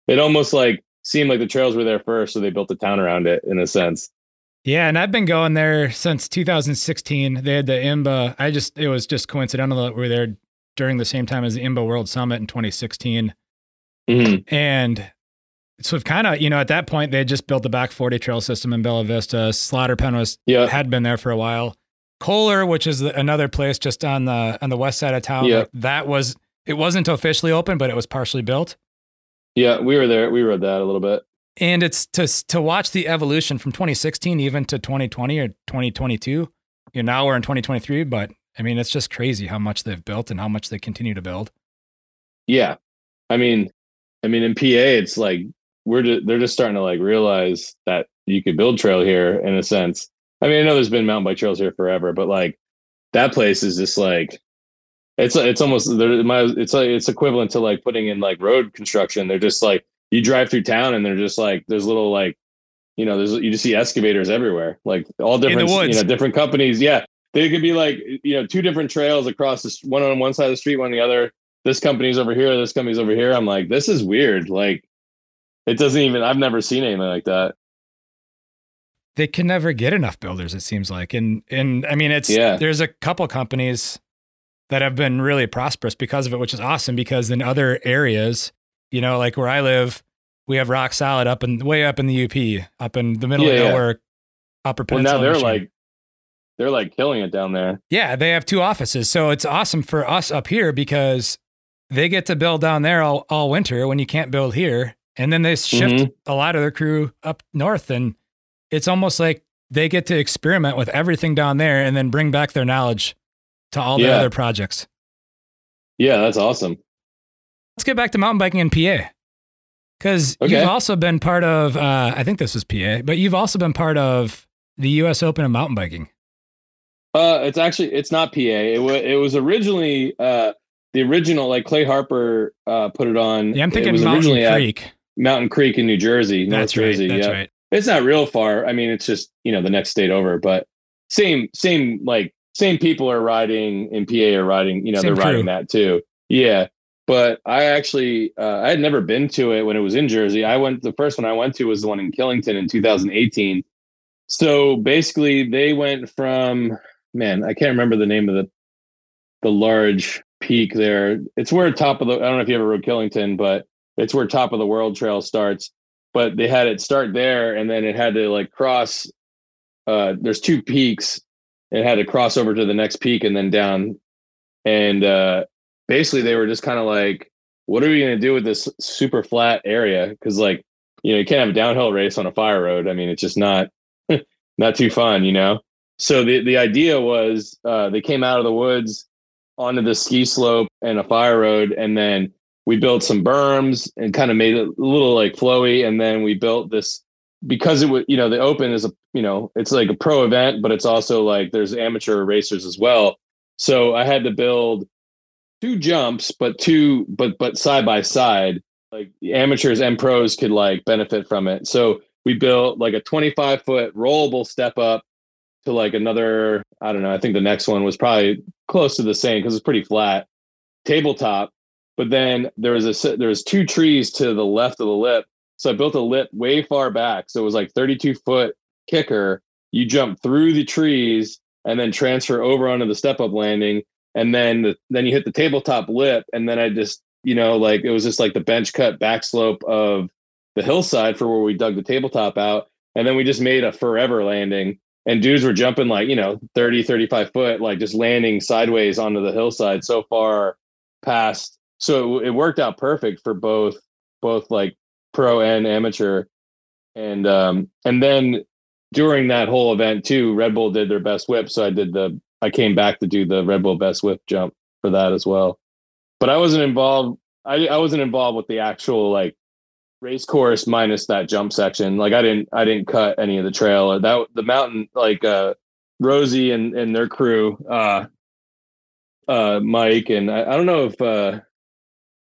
It almost like seemed like the trails were there first, so they built the town around it in a sense. Yeah, and I've been going there since 2016. They had the IMBA. I just it was just coincidental that we were there during the same time as the IMBA World Summit in 2016. hmm And so we've kind of, you know, at that point they had just built the back 40 trail system in Bella Vista. Slaughter Pen was Yeah, had been there for a while. Coler, which is another place just on the on the west side of town, Yeah. that was it wasn't officially open, but it was partially built. yeah. We were there. We rode that a little bit. And it's to to watch the evolution from 2016 even to 2020 or 2022. You know, now we're in 2023, but I mean, it's just crazy how much they've built and how much they continue to build. Yeah, I mean, I mean, in PA, it's like we're just, they're just starting to like realize that you could build trail here in a sense. I mean, I know there's been mountain bike trails here forever, but like that place is just like it's it's almost. It's like it's equivalent to like putting in like road construction. They're just like you drive through town and they're just like there's little like you know there's you just see excavators everywhere, like all different you know different companies. Yeah, they could be like you know two different trails across this one on one side of the street, one on the other this company's over here, this company's over here. I'm like, this is weird. Like, it doesn't even. I've never seen anything like that. They can never get enough builders, it seems like. And and I mean, it's Yeah. there's a couple companies that have been really prosperous because of it, which is awesome. Because in other areas, you know, like where I live, we have rock solid up and way up in the UP, up in the middle Yeah, of yeah. nowhere, Upper Well, Peninsula. now they're Michigan. like, they're like killing it down there. Yeah, they have two offices. So it's awesome for us up here because they get to build down there all, all winter when you can't build here. And then they shift Mhm. a lot of their crew up north. And it's almost like they get to experiment with everything down there and then bring back their knowledge to all the Yeah. other projects. Yeah, that's awesome. Let's get back to mountain biking in PA. Because okay. you've also been part of, uh, I think this was PA, but you've also been part of the U.S. Open of mountain biking. Uh, it's actually it's not PA. It was it was originally uh the original like Clay Harper uh put it on. Yeah, I'm thinking Mountain Creek. Mountain Creek in New Jersey, That's North right, Jersey. That's yeah. right. It's not real far. I mean, it's just you know the next state over, but same same like same people are riding in PA are riding. You know, Same they're riding that too. Yeah, but I actually uh, I had never been to it when it was in Jersey. I went the first one I went to was the one in Killington in 2018. So basically, they went from man, I can't remember the name of the the large peak there. It's where top of the I don't know if you ever rode Killington, but it's where top of the world trail starts. But they had it start there, and then it had to like cross. Uh, there's two peaks. It had to cross over to the next peak and then down. And uh, basically, they were just kind of like, "What are we going to do with this super flat area?" Because like, you know, you can't have a downhill race on a fire road. I mean, it's just not not too fun, you know. So the the idea was uh, they came out of the woods onto the ski slope and a fire road, and then we built some berms and kind of made it a little like flowy, and then we built this because it was you know the open is a you know it's like a pro event, but it's also like there's amateur racers as well. So I had to build two jumps, but two but but side by side, like amateurs and pros could like benefit from it. So we built like a 25 foot rollable step up to like another i don't know i think the next one was probably close to the same because it's pretty flat tabletop. But then there was a there was two trees to the left of the lip. So i built a lip way far back. So it was like 32 foot kicker. You jump through the trees and then transfer over onto the step up landing and then then you hit the tabletop lip and then i just you know like it was just like the bench cut back slope of the hillside for where we dug the tabletop out. And then we just made a forever landing and dudes were jumping like you know 30 35 foot like just landing sideways onto the hillside so far past. So it, it worked out perfect for both both like pro and amateur. And um and then during that whole event too red bull did their best whip. So i did the i came back to do the red bull best whip jump for that as well but i wasn't involved i, I wasn't involved with the actual like race course minus that jump section. Like I didn't I didn't cut any of the trail. That the mountain like uh Rosie and and their crew, uh uh Mike and I, I don't know if uh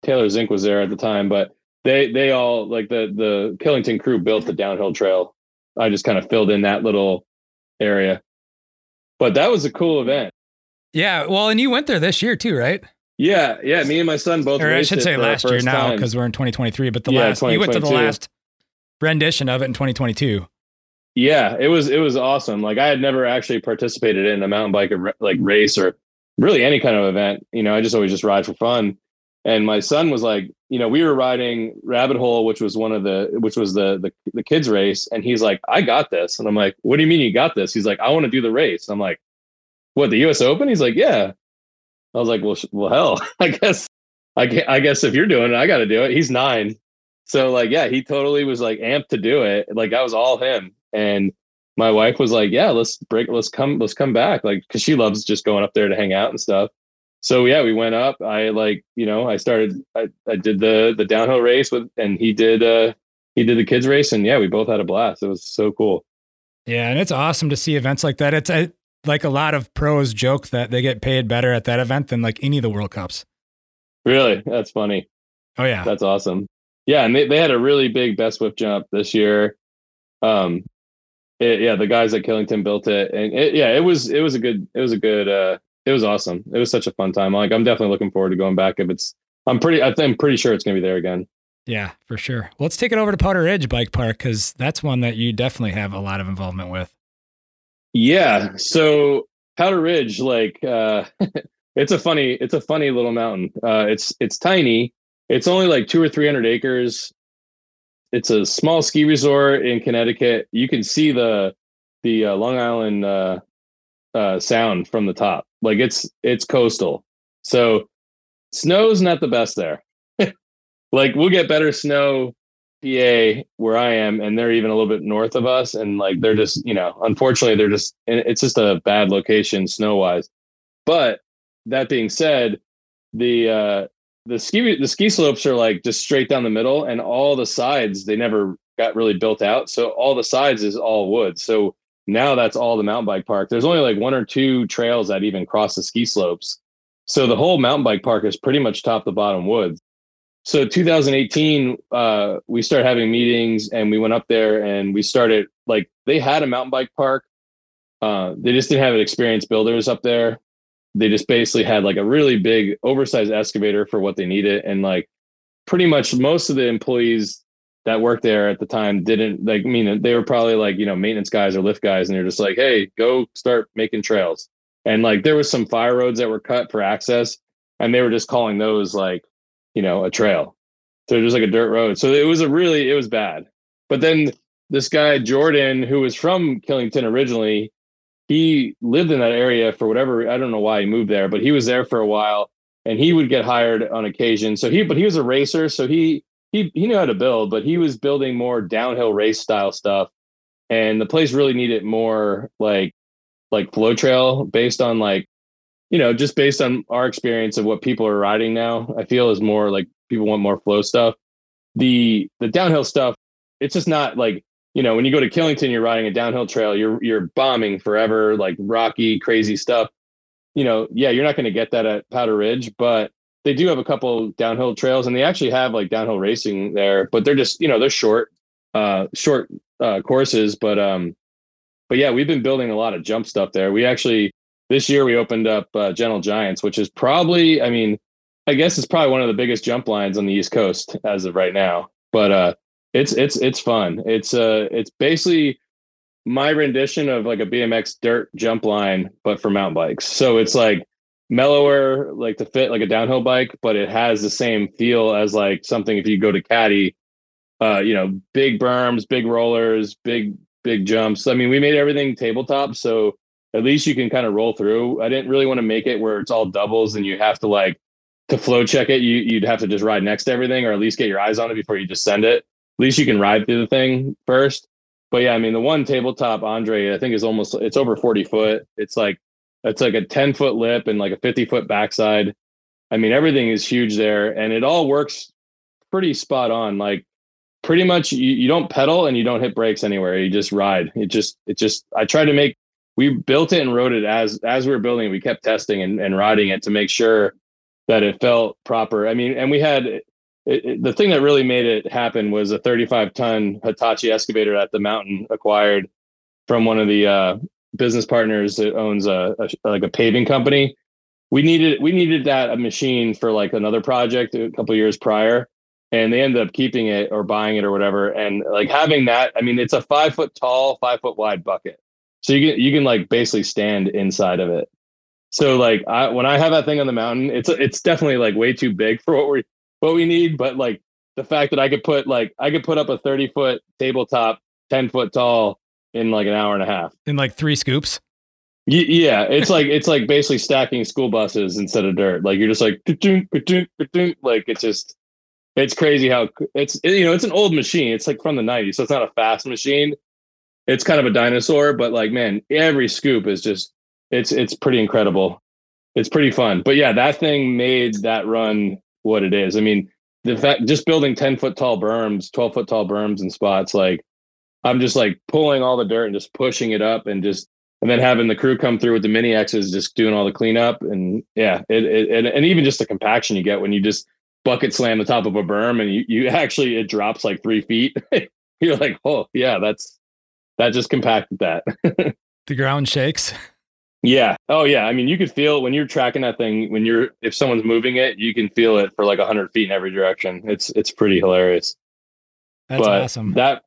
Taylor Zink was there at the time, but they they all like the the Killington crew built the downhill trail. I just kind of filled in that little area. But that was a cool event. Yeah, well, and you went there this year too, right? Yeah, yeah. Me and my son both. Or I should say last year now because we're in 2023. But the Yeah, last you went to the last rendition of it in 2022. Yeah, it was it was awesome. Like I had never actually participated in a mountain bike or like race or really any kind of event. You know, I just always just ride for fun. And my son was like, you know, we were riding Rabbit Hole, which was one of the which was the the, the kids race, and he's like, I got this, and I'm like, what do you mean you got this? He's like, I want to do the race. I'm like, what the U.S. Open? He's like, yeah. I was like, well, sh- well, hell, I guess, I, gue- I guess if you're doing it, I got to do it. He's nine, so like, yeah, he totally was like amped to do it. Like that was all him. And my wife was like, yeah, let's break, let's come, let's come back, like, because she loves just going up there to hang out and stuff. So yeah, we went up. I like, you know, I started, I, I did the the downhill race with, and he did, uh he did the kids race, and yeah, we both had a blast. It was so cool. Yeah, and it's awesome to see events like that. It's I, like a lot of pros joke that they get paid better at that event than like any of the World Cups. Really, that's funny. Oh yeah, That's awesome. Yeah, and they, they had a really big best whip jump this year. Um, it- yeah, the guys at Killington built it, and it, yeah, it was it was a good it was a good uh it was awesome. It was such a fun time. Like I'm definitely looking forward to going back. If it's I'm pretty I think I'm pretty sure it's gonna be there again. yeah, for sure. Well, let's take it over to Powder Ridge Bike Park because that's one that you definitely have a lot of involvement with. Yeah. So Powder Ridge, like uh it's a funny it's a funny little mountain. Uh it's it's tiny. It's only like two or three hundred acres. It's a small ski resort in Connecticut. You can see the the uh, Long Island uh uh sound from the top. Like it's it's coastal. So snow's not the best there. like we'll get better snow PA where I am, and they're even a little bit north of us, and like they're just, you know, unfortunately, they're just, it's just a bad location snow wise. But that being said, the uh, the ski the ski slopes are like just straight down the middle, and all the sides they never got really built out. So all the sides is all wood. So now that's all the mountain bike park. There's only like one or two trails that even cross the ski slopes. So the whole mountain bike park is pretty much top to bottom woods. So 2018, uh, we started having meetings and we went up there and we started like they had a mountain bike park. Uh, they just didn't have experienced builders up there. They just basically had like a really big oversized excavator for what they needed. And like pretty much most of the employees that worked there at the time didn't like I mean they were probably like, you know, maintenance guys or lift guys and they're just like, hey, go start making trails. And like there was some fire roads that were cut for access and they were just calling those like, you know, a trail. So just like a dirt road. So it was a really it was bad. But then this guy Jordan, who was from Killington originally, he lived in that area for whatever I don't know why he moved there, but he was there for a while and he would get hired on occasion. So he but he was a racer, so he he he knew how to build, but he was building more downhill race style stuff. And the place really needed more like like flow trail based on like you know just based on our experience of what people are riding now. I feel is more like people want more flow stuff. The the downhill stuff, it's just not like you know when you go to Killington, you're riding a downhill trail, you're you're bombing forever, like rocky, crazy stuff. You know, yeah, you're not going to get that at Powder Ridge, but they do have a couple downhill trails and they actually have like downhill racing there, but they're just, you know, they're short, uh, short uh, courses. But, um, but yeah, we've been building a lot of jump stuff there. We actually, this year we opened up uh, Gentle Giants, which is probably, I mean, I guess it's probably one of the biggest jump lines on the East Coast as of right now. But uh, it's it's it's fun. It's uh it's basically my rendition of like a BMX dirt jump line, but for mountain bikes. So it's like mellower, like to fit like a downhill bike, but it has the same feel as like something if you go to Catty, uh, you know, big berms, big rollers, big, big jumps. I mean, we made everything tabletop. So at least you can kind of roll through. I didn't really want to make it where it's all doubles and you have to like to flow check it, you you'd have to just ride next to everything or at least get your eyes on it before you just send it. At least you can ride through the thing first. But yeah, I mean the one tabletop Andre, I think is almost it's over 40 foot. It's like it's like a 10 foot lip and like a 50 foot backside. I mean, everything is huge there and it all works pretty spot on. Like pretty much you, you don't pedal and you don't hit brakes anywhere. You just ride. It just, it just, I tried to make, we built it and wrote it as, as we were building it, we kept testing and, and riding it to make sure that it felt proper. I mean, and we had, it, it, the thing that really made it happen was a 35 ton Hitachi excavator that the mountain acquired from one of the uh, business partners that owns a, a, like a paving company. We needed we needed that a machine for like another project a couple years prior, and they ended up keeping it or buying it or whatever. And like having that, I mean, it's a five foot tall, five foot wide bucket, so you can you can like basically stand inside of it. So like I, when I have that thing on the mountain, it's it's definitely like way too big for what we what we need. But like the fact that I could put like I could put up a thirty foot tabletop, ten foot tall in like an hour and a half. In like three scoops. Y- yeah, it's like it's like basically stacking school buses instead of dirt. Like you're just like like it's just it's crazy how it's you know it's an old machine. It's like from the 90s, so it's not a fast machine. It's kind of a dinosaur, but like man, every scoop is just it's it's pretty incredible. It's pretty fun. But yeah, that thing made that run what it is. I mean, the fact just building 10 foot tall berms, 12 foot tall berms and spots like I'm just like pulling all the dirt and just pushing it up and just and then having the crew come through with the mini X's just doing all the cleanup and yeah, it, it and, and even just the compaction you get when you just bucket slam the top of a berm and you, you actually it drops like three feet. You're like, oh yeah, that's that just compacted that. the ground shakes. Yeah. Oh yeah. I mean, you could feel when you're tracking that thing. When you're if someone's moving it, you can feel it for like hundred feet in every direction. It's it's pretty hilarious. That's but awesome. That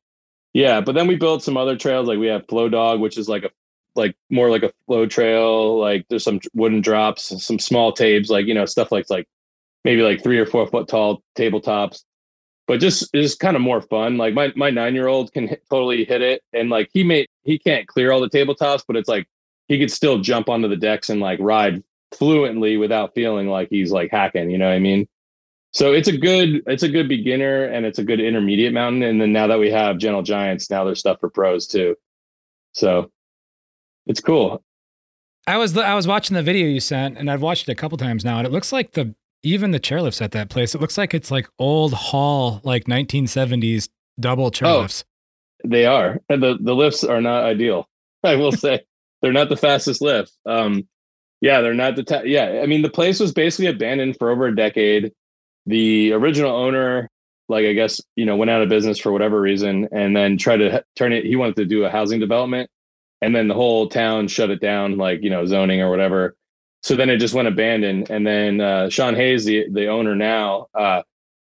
yeah, but then we built some other trails. Like we have Flow Dog, which is like a like more like a flow trail. Like there's some wooden drops, some small tapes, like you know stuff like like maybe like three or four foot tall tabletops. But just is kind of more fun. Like my my nine year old can hit, totally hit it, and like he may he can't clear all the tabletops, but it's like he could still jump onto the decks and like ride fluently without feeling like he's like hacking. You know what I mean? So it's a good it's a good beginner and it's a good intermediate mountain and then now that we have gentle giants now there's stuff for pros too so it's cool i was i was watching the video you sent and i've watched it a couple times now and it looks like the even the chairlifts at that place, it looks like it's like old hall, like 1970s double chairlifts. Oh, they are. And the the lifts are not ideal. I will say they're not the fastest lift. Um, yeah, they're not the ta- yeah. I mean, the place was basically abandoned for over a decade. The original owner, like I guess, you know, went out of business for whatever reason, and then tried to turn it. He wanted to do a housing development, and then the whole town shut it down, like you know, zoning or whatever. So then it just went abandoned. And then uh, Sean Hayes, the the owner now, uh,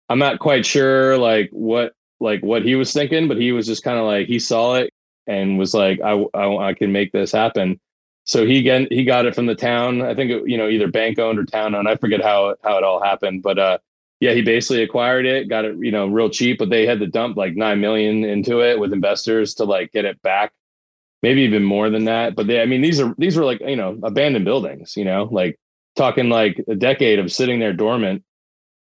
I'm not quite sure like what like what he was thinking, but he was just kind of like he saw it and was like, I, I, I can make this happen. So he get, he got it from the town. I think it, you know either bank owned or town owned. I forget how how it all happened, but uh, yeah, he basically acquired it, got it you know real cheap, but they had to dump like nine million into it with investors to like get it back, maybe even more than that. But they, I mean, these are these were like you know abandoned buildings, you know, like talking like a decade of sitting there dormant.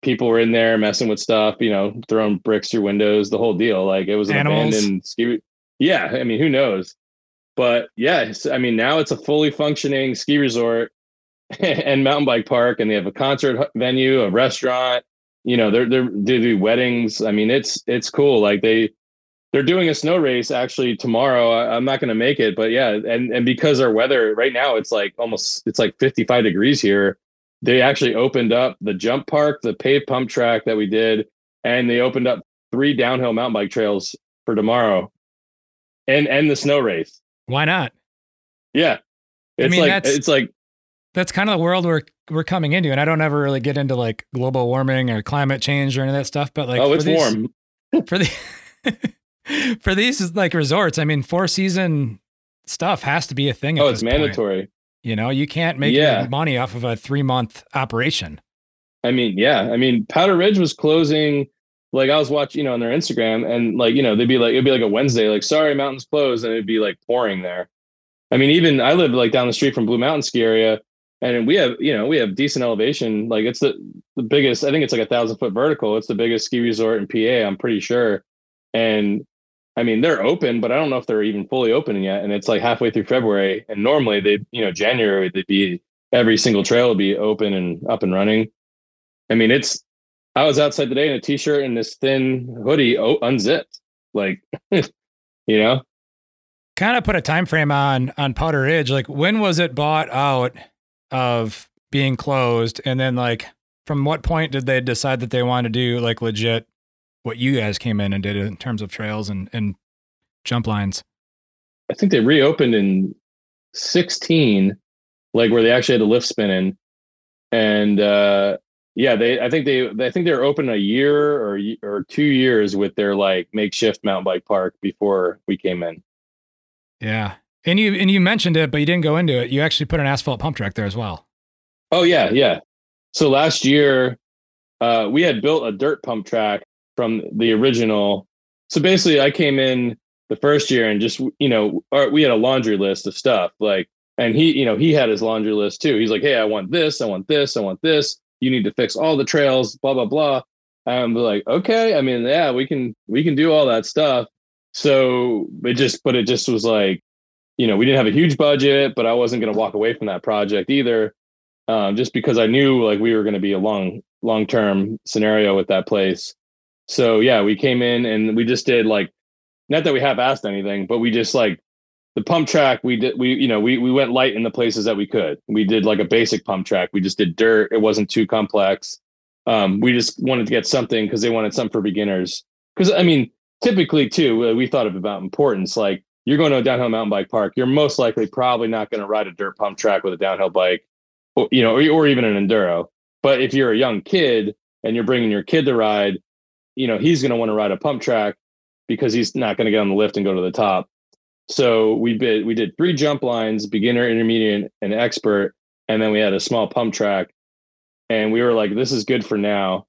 People were in there messing with stuff, you know, throwing bricks through windows, the whole deal. Like it was an Animals. abandoned ski yeah, I mean, who knows? But yeah, I mean, now it's a fully functioning ski resort and mountain bike park, and they have a concert venue, a restaurant. You know, they're they're they do weddings. I mean, it's it's cool. Like they they're doing a snow race actually tomorrow. I, am not going to make it, but yeah, and and because our weather right now it's like almost it's like 55 degrees here. They actually opened up the jump park, the paved pump track that we did, and they opened up three downhill mountain bike trails for tomorrow and and the snow race. Why not? Yeah, it's I mean, like that's- it's like That's kind of the world we're we're coming into, and I don't ever really get into like global warming or climate change or any of that stuff. But like, oh, for it's these- warm. for the for these like resorts. I mean, four season stuff has to be a thing. Oh, it's point. mandatory. You know, you can't make Yeah. money off of a three month operation. I mean, yeah. I mean, Powder Ridge was closing. Like I was watching, you know, on their Instagram, and like you know, they'd be like, it'd be like a Wednesday, like sorry, mountains closed, and it'd be like pouring there. I mean, even I live like down the street from Blue Mountain Ski Area, and we have, you know, we have decent elevation. Like it's the the biggest. I think it's like a thousand foot vertical. It's the biggest ski resort in PA. I'm pretty sure. And I mean, they're open, but I don't know if they're even fully open yet. And it's like halfway through February, and normally they, you know, January they'd be every single trail would be open and up and running. I mean, it's. I was outside today in a t-shirt and this thin hoodie, unzipped. Like, you know, Kind of put a time frame on on Powder Ridge. Like, when was it bought out of being closed, and then like from what point did they decide that they wanted to do like legit what you guys came in and did in terms of trails and and jump lines? I think they reopened in 16, like where they actually had the lift spinning. And uh yeah, they I think they I think they were open a year or or two years with their like makeshift mountain bike park before we came in. Yeah, and you and you mentioned it, but you didn't go into it. You actually put an asphalt pump track there as well. Oh yeah, yeah. So last year, uh, we had built a dirt pump track from the original. So basically, I came in the first year and just you know our, we had a laundry list of stuff like, and he you know he had his laundry list too. He's like, hey, I want this, I want this, I want this. You need to fix all the trails, blah blah blah. I'm like, okay. I mean, yeah, we can we can do all that stuff. So it just, but it just was like, you know, we didn't have a huge budget, but I wasn't going to walk away from that project either um, just because I knew like we were going to be a long long term scenario with that place. So yeah, we came in and we just did like not that we have asked anything, but we just like the pump track. We did we you know we we went light in the places that we could. We did like a basic pump track. We just did dirt. It wasn't too complex. Um, we just wanted to get something because they wanted something for beginners. Because I mean, typically too, we thought of about importance. Like you're going to a downhill mountain bike park, you're most likely probably not going to ride a dirt pump track with a downhill bike or, you know, or, or even an enduro. But if you're a young kid and you're bringing your kid to ride, you know, he's going to want to ride a pump track because he's not going to get on the lift and go to the top. So we did we did three jump lines, beginner, intermediate, and expert, and then we had a small pump track. And we were like, this is good for now.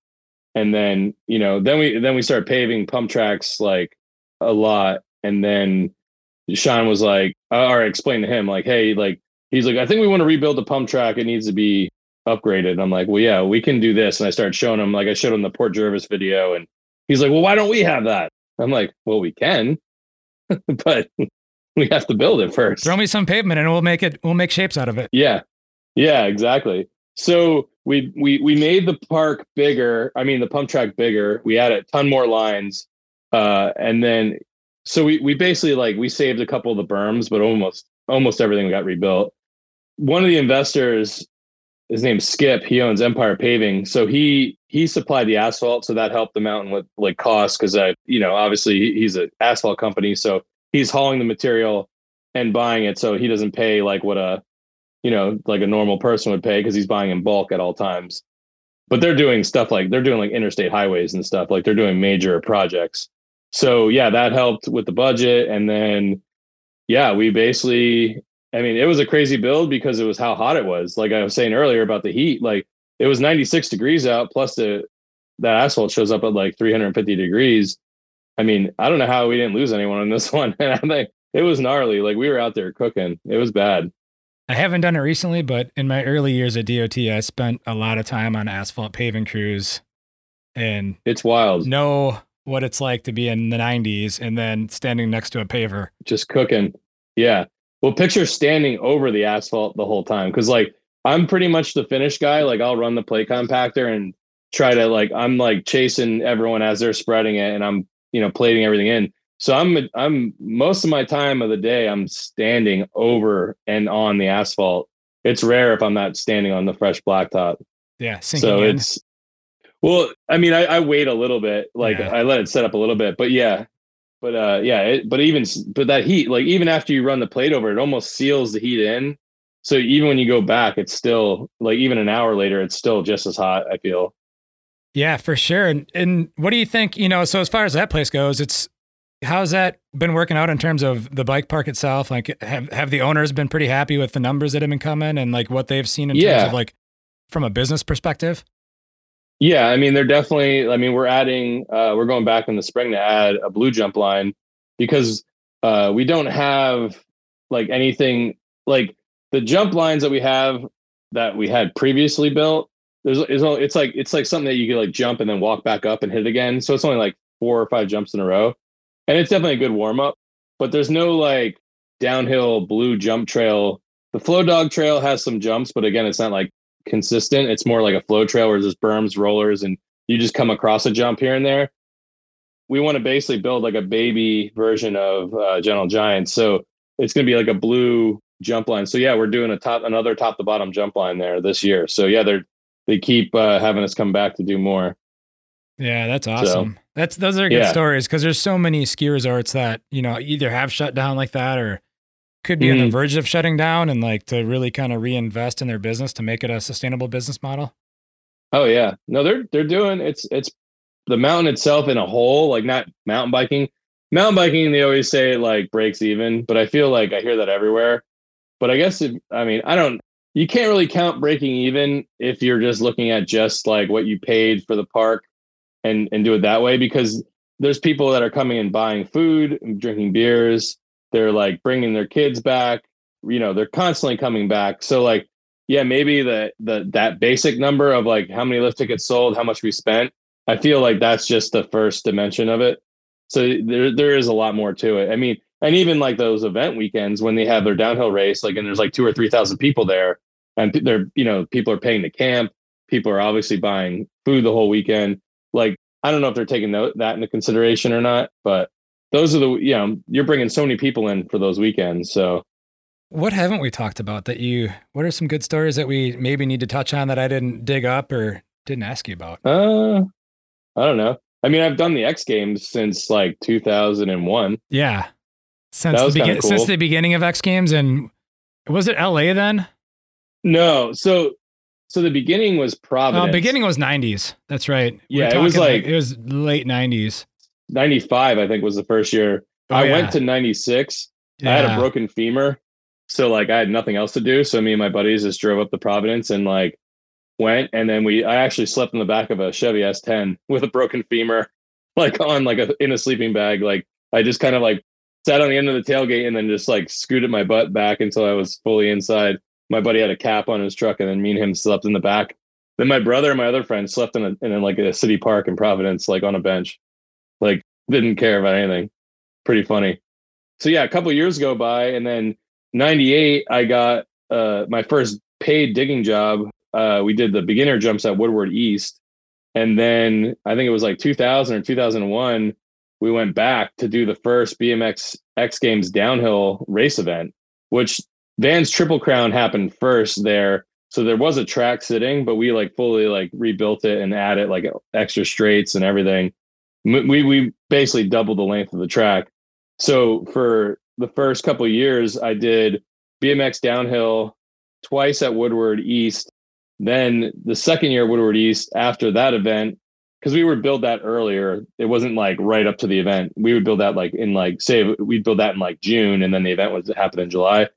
And then, you know, then we then we started paving pump tracks like a lot. And then Sean was like, or I explained to him, like, hey, like he's like, I think we want to rebuild the pump track. It needs to be upgraded. And I'm like, well, yeah, we can do this. And I started showing him, like, I showed him the Port Jervis video, and he's like, well, why don't we have that? I'm like, well, we can, but we have to build it first. Throw me some pavement, and we'll make it. We'll make shapes out of it. Yeah, yeah, exactly. So we we we made the park bigger. I mean, the pump track bigger. We added a ton more lines, uh, and then so we we basically like we saved a couple of the berms, but almost almost everything got rebuilt. One of the investors, his name's Skip. He owns Empire Paving, so he he supplied the asphalt, so that helped the mountain with like costs because I you know obviously he's an asphalt company, so he's hauling the material and buying it, so he doesn't pay like what a you know, like a normal person would pay because he's buying in bulk at all times. But they're doing stuff like they're doing like interstate highways and stuff, like they're doing major projects. So yeah, that helped with the budget. And then yeah, we basically I mean, it was a crazy build because it was how hot it was. Like I was saying earlier about the heat, like it was 96 degrees out, plus the that asphalt shows up at like 350 degrees. I mean, I don't know how we didn't lose anyone on this one. And I think it was gnarly. Like we were out there cooking. It was bad. I haven't done it recently, but in my early years at DOT, I spent a lot of time on asphalt paving crews and it's wild. Know what it's like to be in the 90s and then standing next to a paver. Just cooking. Yeah. Well, picture standing over the asphalt the whole time. Cause like I'm pretty much the finish guy. Like I'll run the plate compactor and try to like, I'm like chasing everyone as they're spreading it and I'm, you know, plating everything in. So I'm I'm most of my time of the day I'm standing over and on the asphalt. It's rare if I'm not standing on the fresh blacktop. Yeah, so in. it's well, I mean, I, I wait a little bit, like yeah. I let it set up a little bit, but yeah, but uh, yeah, it, but even but that heat, like even after you run the plate over, it almost seals the heat in. So even when you go back, it's still like even an hour later, it's still just as hot. I feel. Yeah, for sure. And, and what do you think? You know, so as far as that place goes, it's how's that been working out in terms of the bike park itself? Like, have have the owners been pretty happy with the numbers that have been coming and like what they've seen in yeah. terms of like from a business perspective? Yeah, I mean, they're definitely. I mean, we're adding. Uh, we're going back in the spring to add a blue jump line because uh, we don't have like anything like the jump lines that we have that we had previously built. There's it's like it's like something that you could like jump and then walk back up and hit it again. So it's only like four or five jumps in a row and it's definitely a good warm up. But there's no like downhill blue jump trail. The flow dog trail has some jumps, but again, it's not like consistent. It's more like a flow trail where there's berms, rollers, and you just come across a jump here and there. We want to basically build like a baby version of uh, Gentle Giant. So it's going to be like a blue jump line. So yeah, we're doing a top another top to bottom jump line there this year. So yeah, they're they keep uh, having us come back to do more. Yeah, that's awesome. So, that's those are good yeah. stories because there's so many ski resorts that you know either have shut down like that or could be mm. on the mm-hmm. verge of shutting down and like to really kind of reinvest in their business to make it a sustainable business model. Oh yeah, no, they're they're doing it's it's the mountain itself in a whole, like not mountain biking. Mountain biking, they always say like breaks even, but I feel like I hear that everywhere. But I guess if, I mean I don't. You can't really count breaking even if you're just looking at just like what you paid for the park and and do it that way because there's people that are coming and buying food and drinking beers they're like bringing their kids back you know they're constantly coming back. So like yeah maybe the the that basic number of like how many lift tickets sold how much we spent i feel like that's just the first dimension of it. So there there is a lot more to it. I mean and even like those event weekends when they have their downhill race like and there's like two or three thousand people there and they're you know people are paying to camp people are obviously buying food the whole weekend. Like I don't know if they're taking that into consideration or not, but those are the you know you're bringing so many people in for those weekends. So what haven't we talked about that you? What are some good stories that we maybe need to touch on that I didn't dig up or didn't ask you about? Uh, I don't know. I mean, I've done the X Games since like 2001. Yeah, since the begin- cool. since the beginning of X Games, and was it LA then? No, so so the beginning was Providence. Oh, beginning was 90s. That's right. Yeah, it was like, like, it was late 90s. 95, I think, was the first year. Oh, I yeah. went to 96. Yeah. I had a broken femur. So like I had nothing else to do. So me and my buddies just drove up to Providence and like went and then we I actually slept in the back of a Chevy S10 with a broken femur, like on like a in a sleeping bag. Like I just kind of like sat on the end of the tailgate and then just like scooted my butt back until I was fully inside my buddy had a cap on his truck, and then me and him slept in the back. Then my brother and my other friend slept in a in like a city park in Providence, like on a bench, didn't care about anything. Pretty funny. So yeah, a couple years go by, and then '98, I got uh, my first paid digging job uh, we did the beginner jumps at Woodward East, and then I think it was like 2000 or 2001. We went back to do the first BMX X Games downhill race event, which Vans Triple Crown happened first there. So there was a track sitting, but we like fully like rebuilt it and added like extra straights and everything. We we basically doubled the length of the track. So for the first couple years, I did BMX downhill twice at Woodward East. Then the second year Woodward East after that event, because we would build that earlier. It wasn't like right up to the event. We would build that like in like say we'd build that in like June, and then the event was happen in July.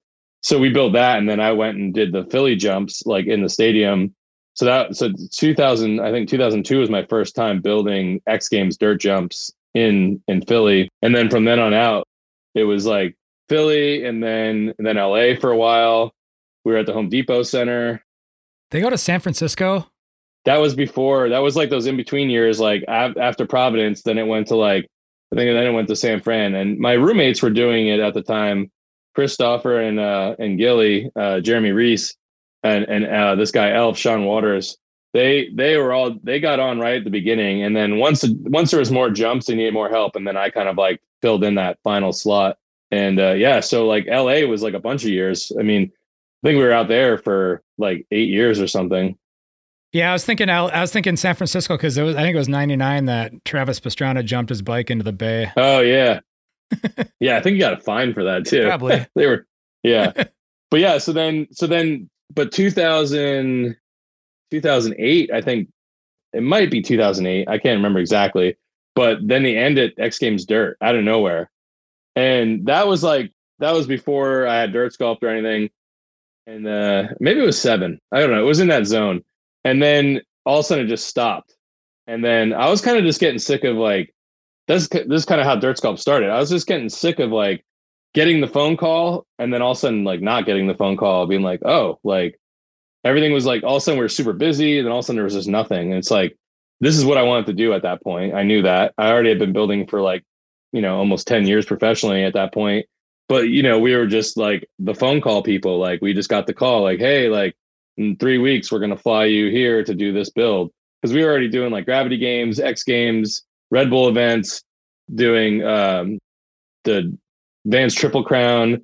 So we built that, and then I went and did the Philly jumps like in the stadium. So that so 2000, I think 2002 was my first time building X Games dirt jumps in in Philly, and then from then on out, it was like Philly, and then and then LA for a while. We were at the Home Depot Center. They go to San Francisco. That was before. That was like those in between years. Like after Providence, then it went to like I think then it went to San Fran. And my roommates were doing it at the time. Christopher and uh, and Gilly, uh, Jeremy Reese, and and uh, this guy Elf, Sean Waters. They they were all they got on right at the beginning, and then once once there was more jumps, they needed more help, and then I kind of like filled in that final slot. And uh, yeah, so like LA was like a bunch of years. I mean, I think we were out there for like eight years or something. Yeah, I was thinking. I was thinking San Francisco because it was. I think it was '99 that Travis Pastrana jumped his bike into the bay. Oh yeah, yeah. I think you got a fine for that too. Probably they were. Yeah, but yeah. So then, so then, but 2000, 2008. I think it might be 2008. I can't remember exactly. But then they ended X Games Dirt out of nowhere, and that was like that was before I had Dirt Sculpt or anything and uh, maybe it was seven. I don't know. It was in that zone, and then all of a sudden it just stopped. And then I was kind of just getting sick of like this. This is kind of how Dirt Sculpt started. I was just getting sick of like getting the phone call, and then all of a sudden like not getting the phone call, being like, oh, like everything was like all of a sudden we are super busy, and then all of a sudden there was just nothing. And it's like this is what I wanted to do at that point. I knew that I already had been building for like you know almost ten years professionally at that point but you know we were just like the phone call people like we just got the call like hey like in three weeks we're going to fly you here to do this build because we were already doing like gravity games x games red bull events doing um the Vans triple crown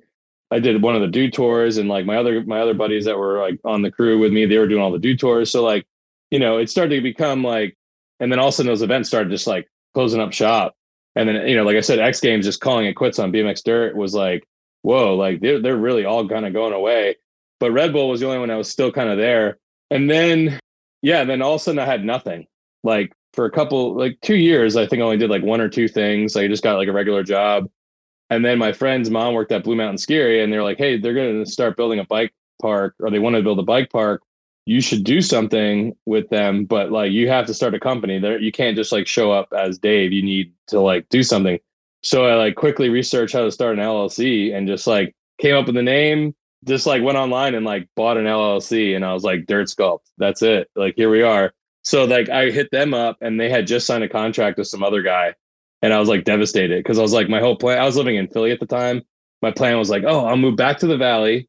i did one of the Dew Tours and like my other my other buddies that were like on the crew with me they were doing all the Dew Tours so like you know it started to become like and then all of a sudden those events started just like closing up shop and then, you know, like I said, X Games just calling it quits on BMX Dirt was like, whoa, like they're they're really all kind of going away. But Red Bull was the only one that was still kind of there. And then, yeah, then all of a sudden I had nothing. Like for a couple, like two years, I think I only did like one or two things. I just got like a regular job. And then my friend's mom worked at Blue Mountain Ski Area, and they're like, hey, they're going to start building a bike park, or they want to build a bike park you should do something with them, but like you have to start a company. There you can't just like show up as Dave. You need to like do something. So I like quickly researched how to start an LLC and just like came up with the name, just like went online and like bought an LLC and I was like Dirt Sculpt. That's it. Like here we are. So like I hit them up and they had just signed a contract with some other guy and I was like devastated because I was like my whole plan I was living in Philly at the time. My plan was like, oh, I'll move back to the valley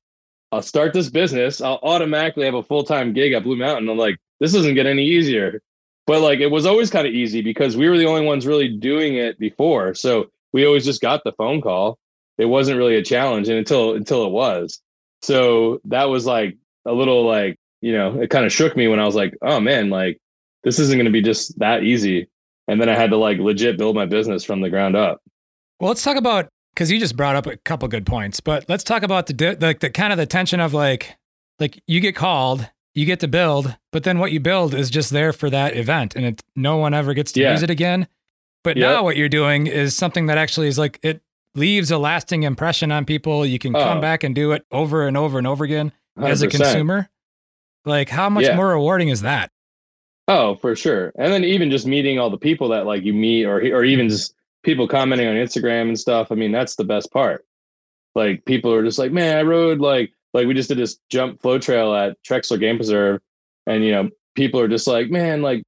I'll start this business. I'll automatically have a full time gig at Blue Mountain. I'm like, this doesn't get any easier. But like, it was always kind of easy because we were the only ones really doing it before. So we always just got the phone call. It wasn't really a challenge, and until until it was. So that was like a little like you know, it kind of shook me when I was like, oh man, like this isn't going to be just that easy. And then I had to like legit build my business from the ground up. Well, let's talk about because you just brought up a couple good points, but let's talk about the like the, the kind of the tension of like like you get called, you get to build, but then what you build is just there for that event, and it no one ever gets to yeah. use it again. But now what you're doing is something that actually is like it leaves a lasting impression on people. You can oh. come back and do it over and over and over again 100%. as a consumer. Like how much yeah. more rewarding is that? Oh, for sure. And then even just meeting all the people that like you meet or or even just people commenting on Instagram and stuff. I mean, that's the best part. Like people are just like, man, I rode like like we just did this jump flow trail at Trexler Game Preserve, and you know, people are just like, man, like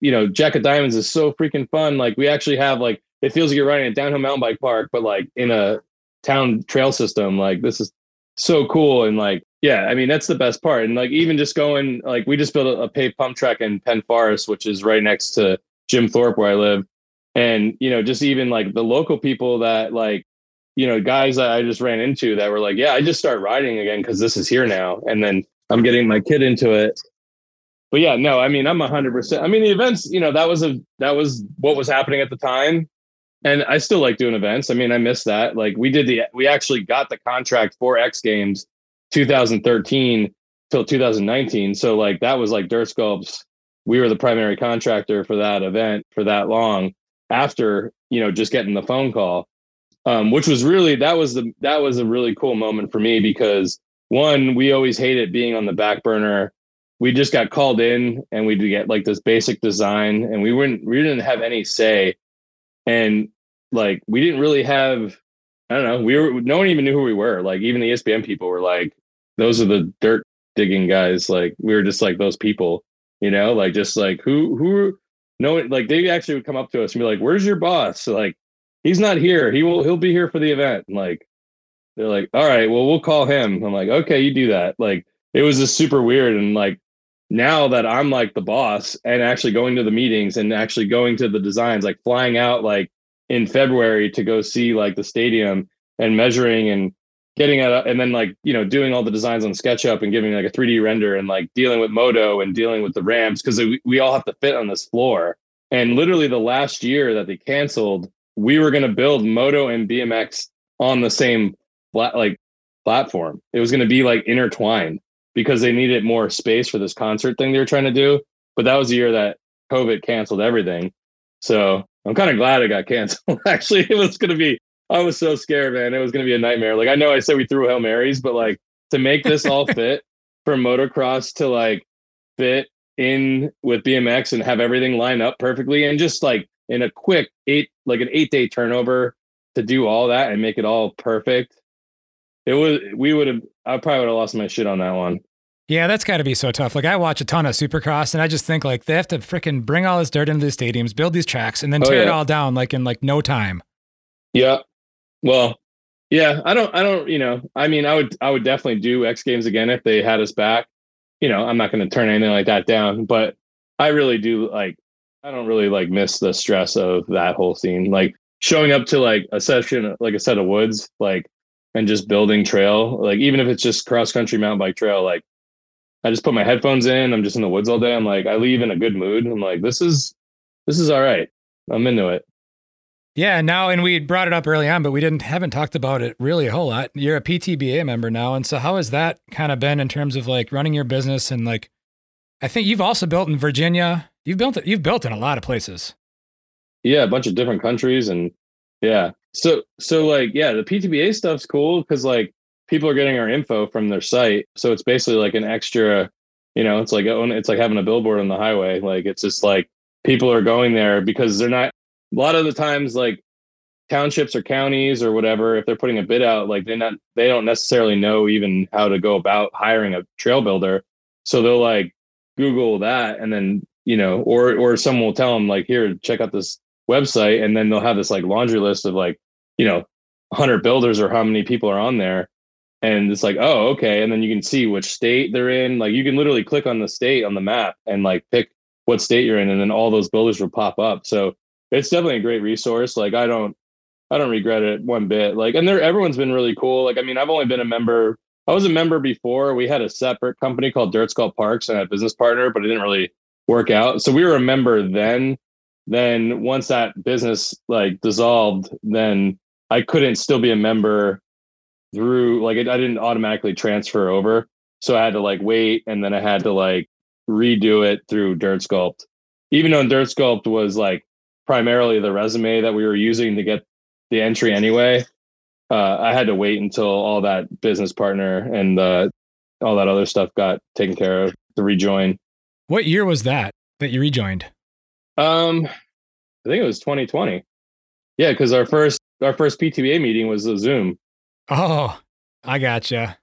you know, Jack of Diamonds is so freaking fun. Like we actually have like it feels like you're riding a downhill mountain bike park, but like in a town trail system. Like this is so cool, and like yeah, I mean that's the best part. And like even just going like we just built a, a paved pump track in Penn Forest, which is right next to Jim Thorpe where I live. And you know, just even like the local people that like, you know, guys that I just ran into that were like, yeah, I just start riding again because this is here now. And then I'm getting my kid into it. But yeah, no, I mean I'm hundred percent. I mean the events, you know, that was a that was what was happening at the time. And I still like doing events. I mean, I miss that. Like we did the we actually got the contract for X Games 2013 till 2019. So like that was like Dirt Sculpts. We were the primary contractor for that event for that long after, you know, just getting the phone call. Um, which was really that was the that was a really cool moment for me because one, we always hated being on the back burner. We just got called in and we get like this basic design and we wouldn't we didn't have any say. And like we didn't really have I don't know, we were no one even knew who we were. Like even the ESPN people were like, those are the dirt digging guys. Like we were just like those people, you know, like just like who who no like they actually would come up to us and be like, "Where's your boss?" Like he's not here. He will he'll be here for the event. And like they're like, "All right, well we'll call him." I'm like, "Okay, you do that." Like it was just super weird and like now that I'm like the boss and actually going to the meetings and actually going to the designs, like flying out like in February to go see like the stadium and measuring and getting it and then like you know doing all the designs on SketchUp and giving like a 3D render and like dealing with Moto and dealing with the ramps because we, we all have to fit on this floor. And literally the last year that they canceled, we were going to build Moto and BMX on the same flat like platform. It was going to be like intertwined because they needed more space for this concert thing they were trying to do. But that was the year that COVID canceled everything. So I'm kind of glad it got canceled. Actually, it was going to be I was so scared, man. It was going to be a nightmare. Like I know I said we threw Hail Marys, but like to make this all fit for motocross to like fit in with BMX and have everything line up perfectly and just like in a quick eight like an eight day turnover to do all that and make it all perfect. It was we would have I probably would have lost my shit on that one. Yeah, that's got to be so tough. Like I watch a ton of Supercross, and I just think like they have to freaking bring all this dirt into the stadiums, build these tracks, and then oh, tear yeah. it all down like in like no time. Yeah, well, yeah, I don't, I don't, you know, I mean, I would, I would definitely do X Games again if they had us back. You know, I'm not going to turn anything like that down, but I really do like, I don't really like miss the stress of that whole scene. Like showing up to like a session, like a set of woods, like, and just building trail, like even if it's just cross country mountain bike trail, like I just put my headphones in. I'm just in the woods all day. I'm like, I leave in a good mood. I'm like, this is, this is all right. I'm into it. Yeah, now and we brought it up early on, but we didn't haven't talked about it really a whole lot. You're a PTBA member now, and so how has that kind of been in terms of like running your business and like I think you've also built in Virginia. You've built it. You've built in a lot of places. Yeah, a bunch of different countries, and yeah. So so like yeah, the PTBA stuff's cool because like people are getting our info from their site, so it's basically like an extra. You know, it's like it's like having a billboard on the highway. Like it's just like people are going there because they're not a lot of the times like townships or counties or whatever if they're putting a bid out like they not they don't necessarily know even how to go about hiring a trail builder. So they'll like google that and then you know or or someone will tell them like here check out this website and then they'll have this like laundry list of like you know 100 builders or how many people are on there. And it's like oh okay. And then you can see which state they're in. Like you can literally click on the state on the map and like pick what state you're in and then all those builders will pop up. So it's definitely a great resource. Like I don't I don't regret it one bit. Like and there everyone's been really cool. Like I mean, I've only been a member. I was a member before. We had a separate company called Dirt Sculpt Parks and a business partner, but it didn't really work out. So we were a member then. Then once that business like dissolved, then I couldn't still be a member through like it, I didn't automatically transfer over. So I had to like wait and then I had to like redo it through Dirt Sculpt. Even though Dirt Sculpt was like primarily the resume that we were using to get the entry anyway. Uh, I had to wait until all that business partner and uh, all that other stuff got taken care of to rejoin. What year was that that you rejoined? Um, I think it was 2020. Yeah, because our first our first PTBA meeting was a Zoom. Oh, I gotcha.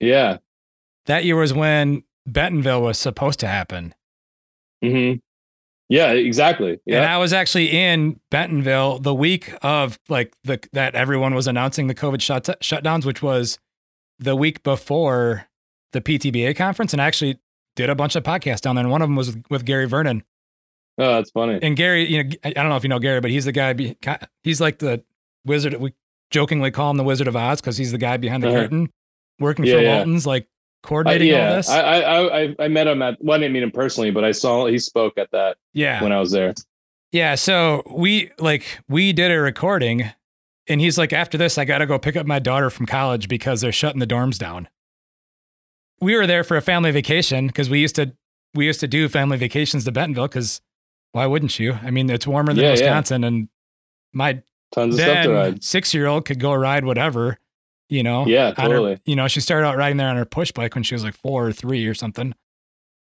Yeah, that year was when Bentonville was supposed to happen. Hmm. Yeah, exactly. Yeah. And I was actually in Bentonville the week of like the that everyone was announcing the COVID shut, shutdowns, which was the week before the PTBA conference and I actually did a bunch of podcasts down there. And one of them was with, with Gary Vernon. Oh, that's funny. And Gary, you know, I don't know if you know Gary, but he's the guy. Be, he's like the wizard. We jokingly call him the Wizard of Oz because he's the guy behind the uh-huh. curtain, working yeah, for yeah. Walton's, like coordinating uh, yeah. all this. I, I I I met him at. Well, I didn't meet him personally, but I saw he spoke at that. Yeah. When I was there. Yeah. So we like we did a recording, and he's like, after this, I got to go pick up my daughter from college because they're shutting the dorms down. We were there for a family vacation because we used to we used to do family vacations to Bentonville because why wouldn't you? I mean, it's warmer than yeah, Wisconsin, yeah. and my tons of stuff to ride. Six year old could go ride whatever, you know. Yeah, totally. Her, you know, she started out riding there on her push bike when she was like four or three or something.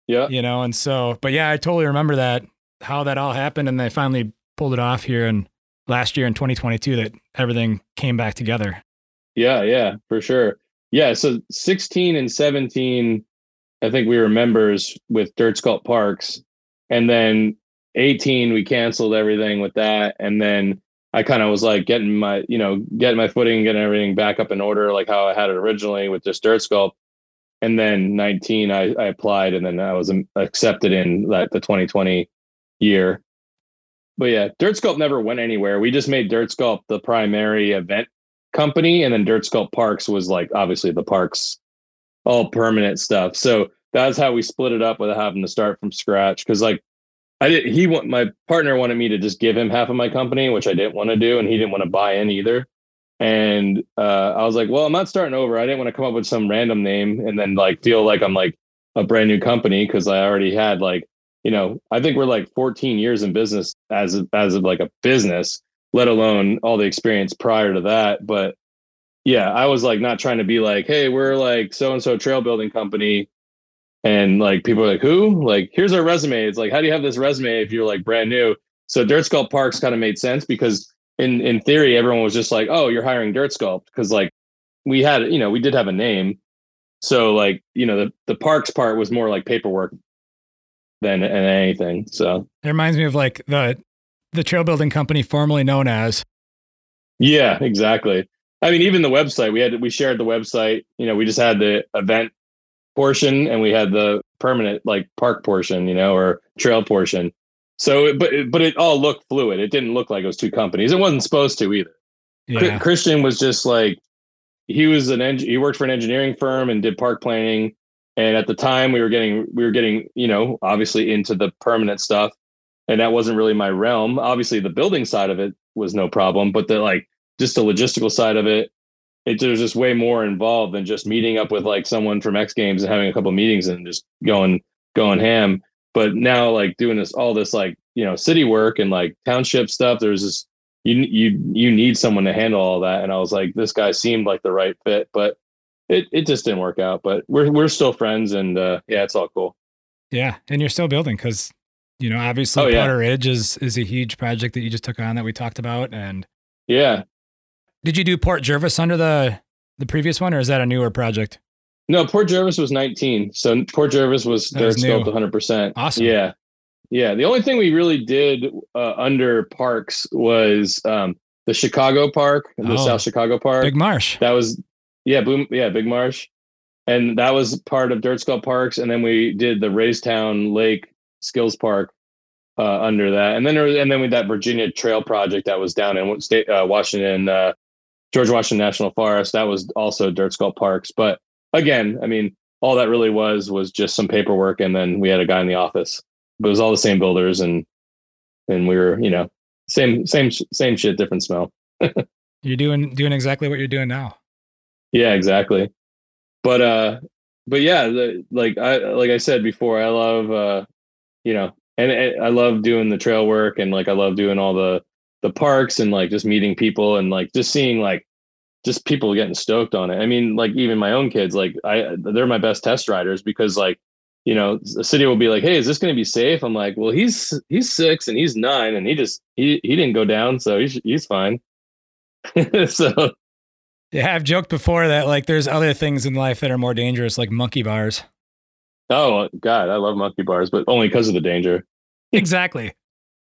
Yeah. You know, and so, but yeah, I totally remember that how that all happened, and they finally pulled it off here and last year in 2022 that everything came back together. Yeah, yeah, for sure. Yeah, so 16 and 17, I think we were members with Dirt Sculpt Parks, and then 18 we canceled everything with that and then i kind of was like getting my you know getting my footing getting everything back up in order like how i had it originally with this dirt sculpt. And then 19 i, I applied and then i was um, accepted in like the 2020 year. But yeah dirt sculpt never went anywhere. We just made dirt sculpt the primary event company and then dirt sculpt parks was like obviously the parks all permanent stuff. So that's how we split it up without having to start from scratch because like I did. He want my partner wanted me to just give him half of my company, which I didn't want to do, and he didn't want to buy in either. And uh, I was like, well, I'm not starting over. I didn't want to come up with some random name and then like feel like I'm like a brand new company because I already had like, you know, I think we're like 14 years in business as as of like a business, let alone all the experience prior to that. But yeah, I was like not trying to be like, hey, we're like so and so trail building company and like people are like, who? Like, here's our resume. It's like, how do you have this resume if you're like brand new? So Dirt Sculpt Parks kind of made sense because in in theory, everyone was just like, oh, you're hiring Dirt Sculpt because like we had, you know, we did have a name. So like, you know, the the parks part was more like paperwork than, than anything. So it reminds me of like the the trail building company formerly known as. Yeah, exactly. I mean, even the website we had we shared the website. You know, we just had the event portion and we had the permanent like park portion, you know, or trail portion. So, but but it all looked fluid. It didn't look like it was two companies. It wasn't supposed to either. Yeah. Christian was just like he was an eng- he worked for an engineering firm and did park planning. And at the time, we were getting we were getting you know obviously into the permanent stuff, and that wasn't really my realm. Obviously, the building side of it was no problem, but the like just the logistical side of it it, there's just way more involved than just meeting up with like someone from X Games and having a couple meetings and just going going ham. But now like doing this all this like you know city work and like township stuff, there's this you you you need someone to handle all that. And I was like, this guy seemed like the right fit, but it it just didn't work out. But we're we're still friends, and uh, yeah, it's all cool. Yeah, and you're still building because you know obviously oh, yeah. Ridge is is a huge project that you just took on that we talked about, and yeah, did you do Port Jervis under the the previous one, or is that a newer project? No, Port Jervis was 19. So Port Jervis was Dirt Sculpt 100. percent Awesome. Yeah, yeah. The only thing we really did uh, under parks was um, the Chicago Park, the oh, South Chicago Park, Big Marsh. That was yeah, boom, yeah, Big Marsh, and that was part of Dirt Sculpt Parks. And then we did the Raystown Lake Skills Park uh, under that, and then there was, and then with that Virginia Trail project that was down in state uh, Washington uh, George Washington National Forest. That was also Dirt Sculpt Parks. But again, I mean, all that really was was just some paperwork, and then we had a guy in the office. But it was all the same builders, and and we were, you know, same same same shit, different smell. you're doing doing exactly what you're doing now. Yeah, exactly. But uh, but yeah, the, like I like I said before, I love uh, you know, and, and I love doing the trail work, and like I love doing all the the parks and like just meeting people and like just seeing like just people getting stoked on it. I mean, like even my own kids, like I they're my best test riders because like you know the city will be like, hey, is this going to be safe? I'm like, well, he's he's six and he's nine and he just he he didn't go down, so he's he's fine. so yeah, I've joked before that like there's other things in life that are more dangerous, like monkey bars. Oh God, I love monkey bars, but only because of the danger. exactly.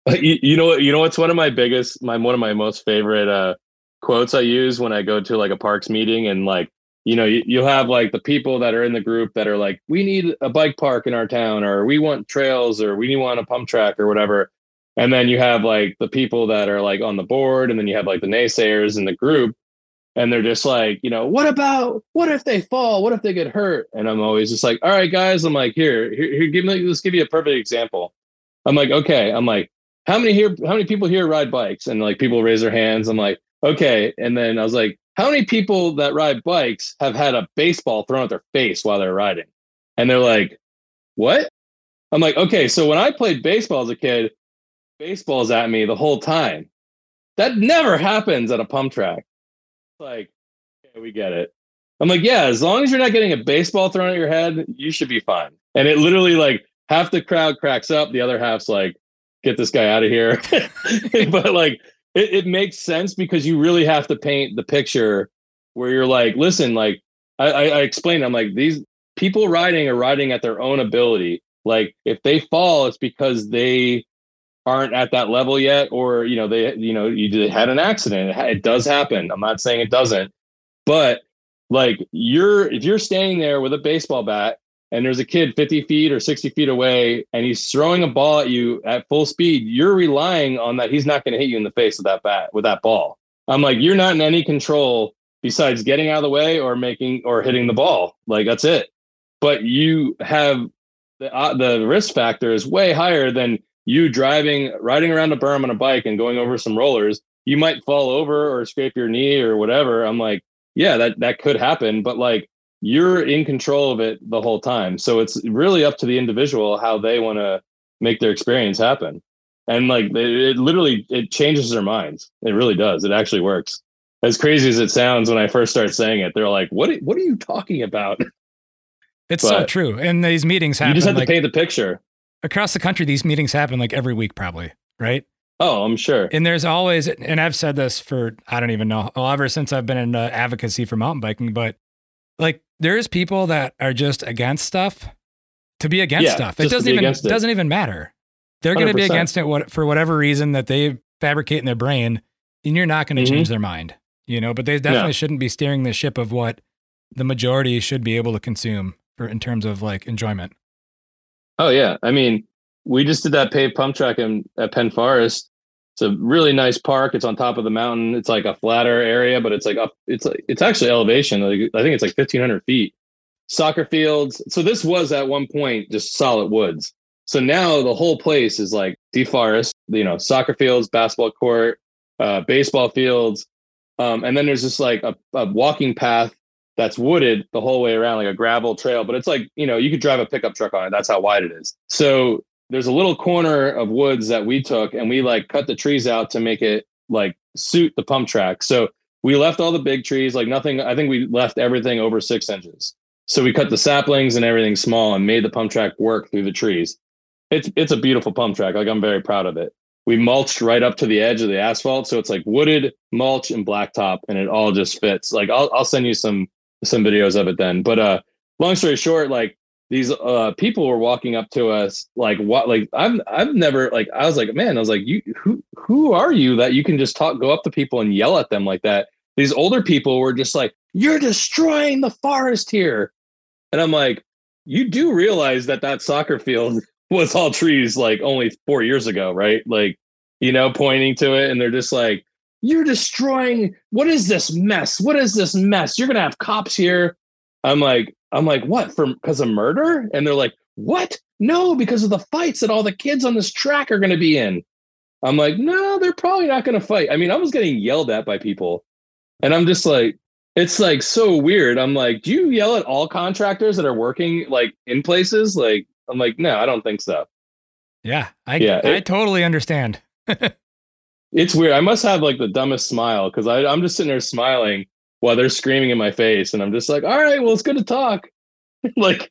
You, you know you know what's one of my biggest my one of my most favorite uh quotes I use when I go to like a parks meeting and like you know, you, you'll have like the people that are in the group that are like, we need a bike park in our town, or we want trails, or we want a pump track, or whatever. And then you have like the people that are like on the board, and then you have like the naysayers in the group, and they're just like, you know, what about what if they fall? What if they get hurt? And I'm always just like, all right, guys, I'm like, here, here, here give me let's give you a perfect example. I'm like, okay, I'm like, how many here, how many people here ride bikes? And like people raise their hands. I'm like, okay. And then I was like, how many people that ride bikes have had a baseball thrown at their face while they're riding? And they're like, what? I'm like, okay, so when I played baseball as a kid, baseball's at me the whole time. That never happens at a pump track. Like, okay, we get it. I'm like, yeah, as long as you're not getting a baseball thrown at your head, you should be fine. And it literally like half the crowd cracks up, the other half's like, get this guy out of here. but like it, it makes sense because you really have to paint the picture where you're like, listen, like I, I, I explained, I'm like, these people riding are riding at their own ability. Like if they fall, it's because they aren't at that level yet, or you know, they you know, you had an accident. It, it does happen. I'm not saying it doesn't, but like you're if you're standing there with a baseball bat and there's a kid 50 feet or 60 feet away and he's throwing a ball at you at full speed, you're relying on that he's not going to hit you in the face with that bat, with that ball. I'm like, you're not in any control besides getting out of the way or making or hitting the ball. Like that's it. But you have the, uh, the risk factor is way higher than you driving, riding around a berm on a bike and going over some rollers. You might fall over or scrape your knee or whatever. I'm like, yeah, that, that could happen. But like, you're in control of it the whole time. So it's really up to the individual how they want to make their experience happen. And like it, it literally it changes their minds. It really does. It actually works. As crazy as it sounds when I first start saying it, they're like, "What? What are you talking about?" It's but so true. And these meetings happen. You just have like, to paint the picture. Across the country, these meetings happen like every week, probably, right? Oh, I'm sure. And there's always, and I've said this for I don't even know, well, ever since I've been in uh, advocacy for mountain biking, but like there's people that are just against stuff to be against yeah, stuff. It doesn't even it. doesn't even matter. They're going to be against it what, for whatever reason that they fabricate in their brain, and you're not going to mm-hmm. change their mind. You know, but they definitely shouldn't be steering the ship of what the majority should be able to consume for in terms of like enjoyment. Oh yeah, I mean, we just did that paved pump track in at Penn Forest, it's a really nice park. It's on top of the mountain. It's like a flatter area, but it's like up. It's like it's actually elevation. Like, I think it's like fifteen hundred feet. Soccer fields. So this was at one point just solid woods. So now the whole place is like deforest. You know, soccer fields, basketball court, uh, baseball fields, um, and then there's just like a, a walking path that's wooded the whole way around, like a gravel trail. But it's like you know you could drive a pickup truck on it. That's how wide it is. So there's a little corner of woods that we took and we like cut the trees out to make it like suit the pump track. So we left all the big trees, like nothing. I think we left everything over six inches. So we cut the saplings and everything small and made the pump track work through the trees. It's it's a beautiful pump track. Like I'm very proud of it. We mulched right up to the edge of the asphalt, so it's like wooded mulch and blacktop, and it all just fits. Like I'll I'll send you some some videos of it then. But uh, long story short, like these uh people were walking up to us like what like I've I've never like I was like man I was like you who who are you that you can just talk go up to people and yell at them like that? These older people were just like you're destroying the forest here. And I'm like you do realize that that soccer field was all trees like only 4 years ago right? Like you know pointing to it and they're just like you're destroying what is this mess? What is this mess? You're going to have cops here. I'm like I'm like, what? For because of murder? And they're like, what? No, because of the fights that all the kids on this track are going to be in. I'm like, no, they're probably not going to fight. I mean, I was getting yelled at by people, and I'm just like, it's like so weird. I'm like, do you yell at all contractors that are working like in places? Like, I'm like, no, I don't think so. Yeah, I yeah, I totally understand. it's weird. I must have like the dumbest smile because I'm just sitting there smiling while they're screaming in my face, and I'm just like, all right, well, it's good to talk. like,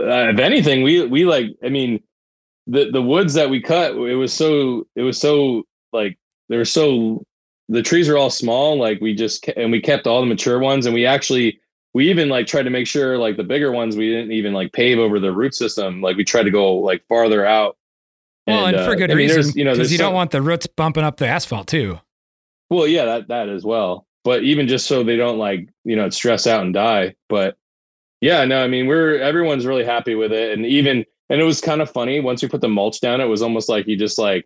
uh, if anything, we we like, I mean, the the woods that we cut, it was so it was so like they were so the trees are all small. Like we just and we kept all the mature ones, and we actually we even like tried to make sure like the bigger ones we didn't even like pave over the root system. Like we tried to go like farther out. Well, and, and for uh, good I mean, reason, you know, because you some, don't want the roots bumping up the asphalt too. Well, yeah, that that as well. But even just so they don't like you know stress out and die. But yeah, no, I mean we're everyone's really happy with it, and even and it was kind of funny once we put the mulch down. It was almost like you just like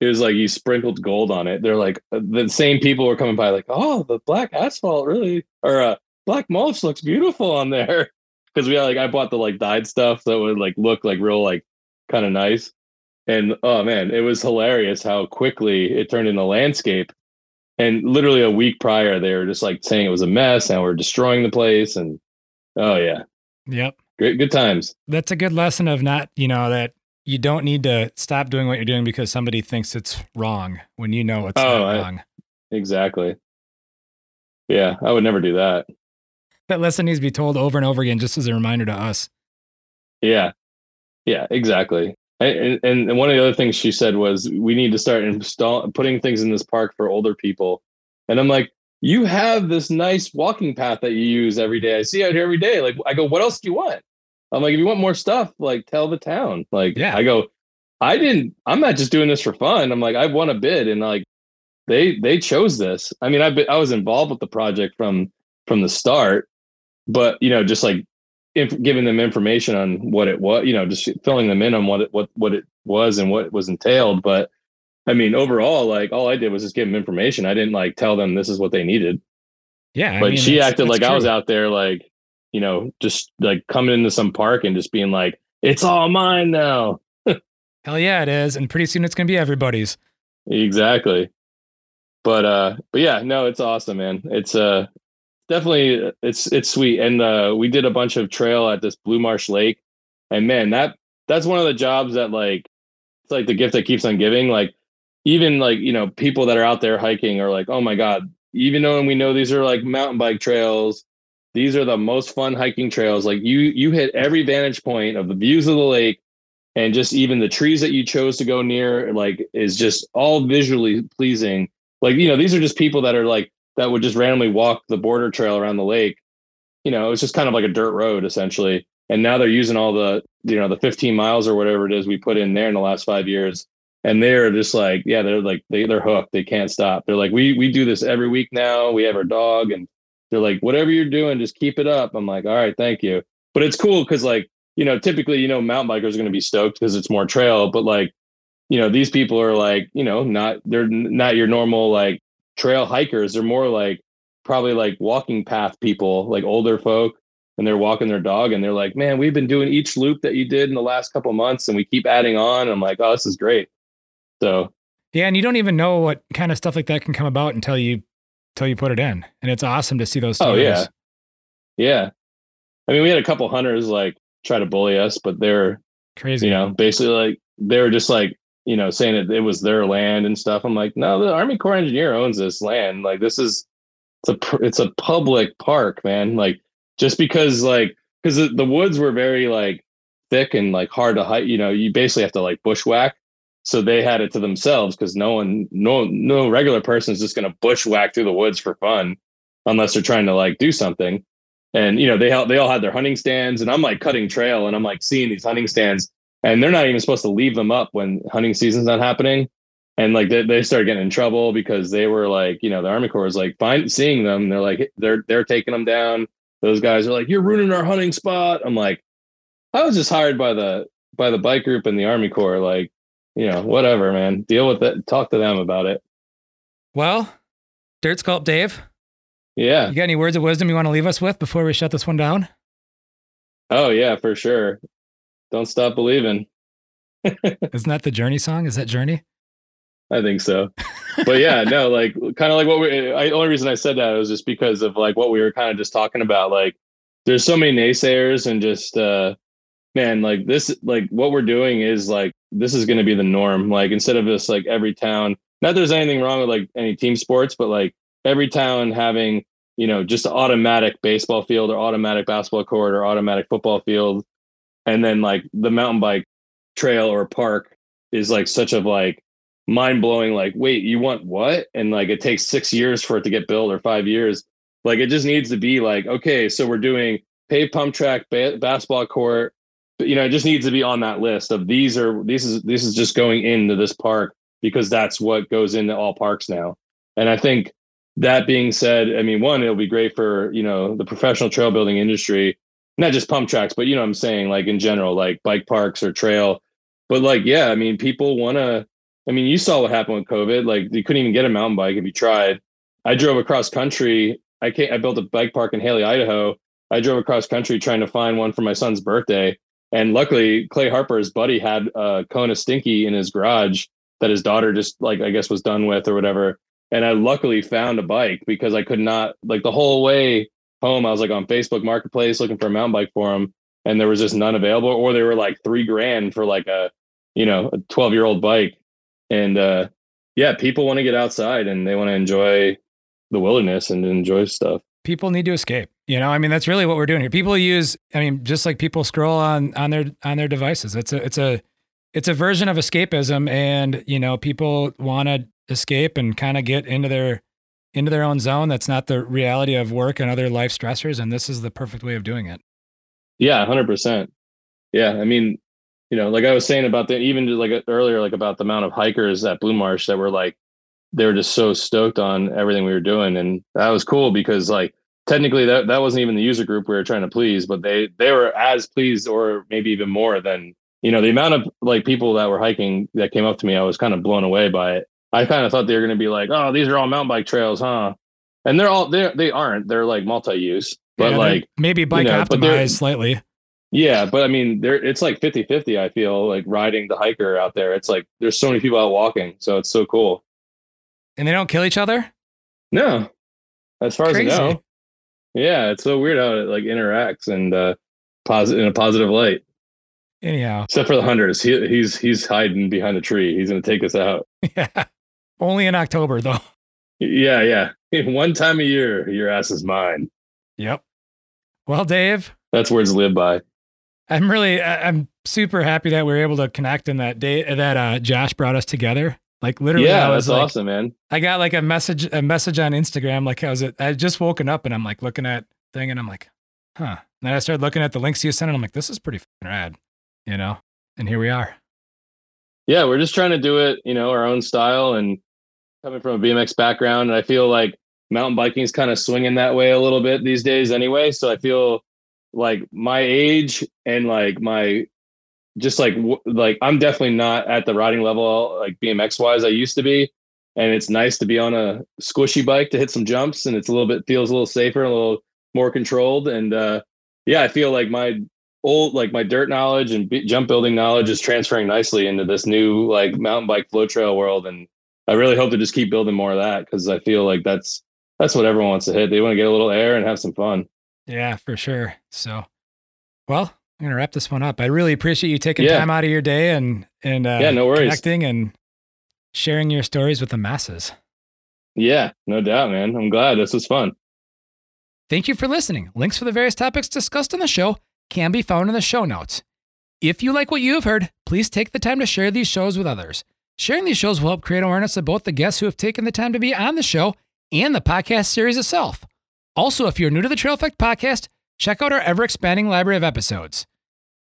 it was like you sprinkled gold on it. They're like uh, the same people were coming by, like, oh, the black asphalt really, or uh, black mulch looks beautiful on there. Because we had like I bought the like dyed stuff that would like look like real like kind of nice. And oh man, it was hilarious how quickly it turned into landscape. And literally a week prior, they were just like saying it was a mess and we're destroying the place. And oh yeah, Yep. great good times. That's a good lesson of not, you know, that you don't need to stop doing what you're doing because somebody thinks it's wrong when you know it's Oh, not I- wrong. Exactly. Yeah, I would never do that. That lesson needs to be told over and over again just as a reminder to us. Yeah, yeah, exactly. And, and one of the other things she said was we need to start install putting things in this park for older people. And I'm like, you have this nice walking path that you use every day. I see out here every day. Like I go, what else do you want? I'm like, if you want more stuff, like tell the town. Like Yeah. I go, I didn't. I'm not just doing this for fun. I'm like, I won a bid, and like they they chose this. I mean, I I was involved with the project from from the start, but you know, just like inf- giving them information on what it was, you know, just filling them in on what it what what it was and what was entailed. But I mean, overall, like all I did was just give them information. I didn't like tell them this is what they needed. Yeah. I but mean, she that's- acted that's like I was out there, like you know, just like coming into some park and just being like, "It's all mine now." Hell yeah, it is. And pretty soon it's going to be everybody's. Exactly. But uh but yeah, no, it's awesome, man. It's uh definitely it's it's sweet. And uh we did a bunch of trail at this Blue Marsh Lake. And man, that that's one of the jobs that like it's like the gift that keeps on giving. Like even like, you know, people that are out there hiking are like, oh my God, even though we know these are like mountain bike trails, these are the most fun hiking trails. Like you you hit every vantage point of the views of the lake and just even the trees that you chose to go near like is just all visually pleasing like you know these are just people that are like that would just randomly walk the border trail around the lake. You know it's just kind of like a dirt road essentially. And now they're using all the you know the 15 miles or whatever it is we put in there in the last five years. And they're just like yeah they're like they, they're hooked. They can't stop. They're like we we do this every week now. We have our dog and they're like whatever you're doing just keep it up. I'm like all right thank you. But it's cool because like you know typically you know mountain bikers are going to be stoked because it's more trail. But like you know these people are like you know not they're not your normal like trail hikers they're more like probably like walking path people like older folk and they're walking their dog and they're like man we've been doing each loop that you did in the last couple months and we keep adding on i'm like oh this is great so Yeah. And you don't even know what kind of stuff like that can come about until you, until you put it in. And it's awesome to see those Oh, stories. yeah. yeah i mean we had a couple hunters like try to bully us but they're Crazy. you know basically like they were just like you know saying it, it was their land and stuff. I'm like no the army corps engineer owns this land. Like this is it's a it's a public park man. Like just because like because the, the woods were very like thick and like hard to hike you know you basically have to like bushwhack. So they had it to themselves because no one no no regular person is just going to bushwhack through the woods for fun unless they're trying to like do something. And you know they all they all had their hunting stands and i'm like cutting trail and i'm like seeing these hunting stands and they're not even supposed to leave them up when hunting season's not happening. And like they, they started getting in trouble because they were like you know the army corps is like find seeing them they're like they're they're taking them down. Those guys are like you're ruining our hunting spot. I'm like i was just hired by the by the bike group and the army corps like you know whatever man. Deal with it. Talk to them about it. Well, Dirt Sculpt Dave, yeah. You got any words of wisdom you want to leave us with before we shut this one down? oh yeah for sure don't stop believing Isn't that the Journey song? Is that Journey? I think so. But yeah, no, like kind of like what we I only reason I said that was just because of like what we were kind of just talking about. Like there's so many naysayers and just uh man, like this like what we're doing is like this is gonna be the norm. Like instead of just like every town, not that there's anything wrong with like any team sports, but like every town having, you know, just automatic baseball field or automatic basketball court or automatic football field. And then like the mountain bike trail or park is like such of like mind blowing like wait you want what? And like it takes six years for it to get built or five years. Like it just needs to be like okay so we're doing paved pump track ba- basketball court but you know it just needs to be on that list of these are this is this is just going into this park because that's what goes into all parks now. And i think that being said, I mean, one, it'll be great for, you know, the professional trail building industry, not just pump tracks, but you know what I'm saying, like in general, like bike parks or trail. But like, yeah, I mean, people want to, I mean, you saw what happened with COVID. Like you couldn't even get a mountain bike if you tried. I drove across country. I can't. I built a bike park in Hailey, Idaho. I drove across country trying to find one for my son's birthday. And luckily, Clay Harper's buddy had a Kona Stinky in his garage that his daughter just like I guess was done with or whatever. And I luckily found a bike because I could not like the whole way home. I was like on Facebook Marketplace looking for a mountain bike for him, and there was just none available, or they were like three grand for like a you know a twelve year old bike. And uh, yeah, people want to get outside and they want to enjoy the wilderness and enjoy stuff. People need to escape. You know, I mean, that's really what we're doing here. People use, I mean, just like people scroll on on their on their devices. It's a it's a it's a version of escapism, and you know, people want to escape and kind of get into their into their own zone. That's not the reality of work and other life stressors, and this is the perfect way of doing it. Yeah, hundred percent. Yeah, I mean, you know, like I was saying about the even like earlier, like about the amount of hikers at Blue Marsh that were like they were just so stoked on everything we were doing, and that was cool because like technically that that wasn't even the user group we were trying to please, but they they were as pleased or maybe even more than you know the amount of like people that were hiking that came up to me. I was kind of blown away by it. I kind of thought they were going to be like, oh, these are all mountain bike trails, huh? And they're all they they aren't. They're like multi-use, but yeah, like maybe bike you know, optimized slightly. Yeah, but I mean, there it's like 50-50, I feel like riding the hiker out there. It's like there's so many people out walking, so it's so cool. And they don't kill each other? No. As far Crazy. as I know. Yeah, it's so weird how it like interacts and uh positive in a positive light. Anyhow. Except for the hunters. He, he's he's hiding behind a tree. He's gonna take us out. Yeah. Only in October though. Yeah, yeah. One time a year, your ass is mine. Yep. Well, Dave. That's words live by. I'm really I'm super happy that we were able to connect in that day that uh, Josh brought us together. Like literally, yeah, that's like, awesome, man. I got like a message a message on Instagram. Like I was I just woken up and I'm like looking at thing and I'm like, huh. And then I started looking at the links you sent and I'm like, this is pretty rad, you know. And here we are. Yeah, we're just trying to do it, you know, our own style and coming from a BMX background, and I feel like mountain biking is kind of swinging that way a little bit these days anyway. So I feel like my age and like my just like like I'm definitely not at the riding level like BMX wise I used to be, and it's nice to be on a squishy bike to hit some jumps, and it's a little bit feels a little safer, a little more controlled, and uh, yeah, I feel like my old like my dirt knowledge and b- jump building knowledge is transferring nicely into this new like mountain bike flow trail world, and I really hope to just keep building more of that because I feel like that's that's what everyone wants to hit. They want to get a little air and have some fun. Yeah, for sure. So, well, I'm gonna wrap this one up. I really appreciate you taking yeah. time out of your day and and uh, yeah, no worries. connecting and sharing your stories with the masses. Yeah, no doubt, man. I'm glad this was fun. Thank you for listening. Links for the various topics discussed on the show can be found in the show notes. If you like what you have heard, please take the time to share these shows with others. Sharing these shows will help create awareness of both the guests who have taken the time to be on the show and the podcast series itself. Also, if you're new to the Trail Effect podcast, check out our ever expanding library of episodes.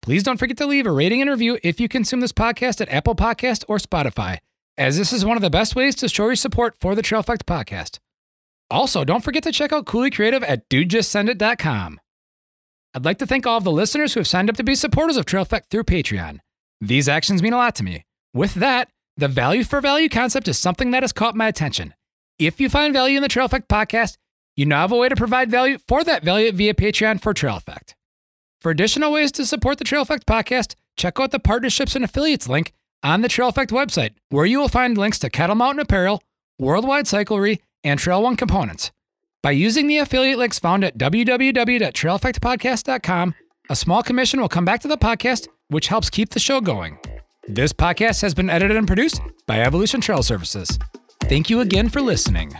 Please don't forget to leave a rating and review if you consume this podcast at Apple Podcast or Spotify, as this is one of the best ways to show your support for the Trail Effect podcast. Also, don't forget to check out Cooley Creative at dudejustsendit.com. I'd like to thank all of the listeners who have signed up to be supporters of Trail Effect through Patreon. These actions mean a lot to me. With that, the value for value concept is something that has caught my attention. If you find value in the Trail Effect podcast, you now have a way to provide value for that value via Patreon for Trail Effect. For additional ways to support the Trail Effect podcast, check out the partnerships and affiliates link on the Trail Effect website, where you will find links to Kettle Mountain Apparel, Worldwide Cyclery, and Trail One components. By using the affiliate links found at www.traileffectpodcast.com, a small commission will come back to the podcast, which helps keep the show going. This podcast has been edited and produced by Evolution Trail Services. Thank you again for listening.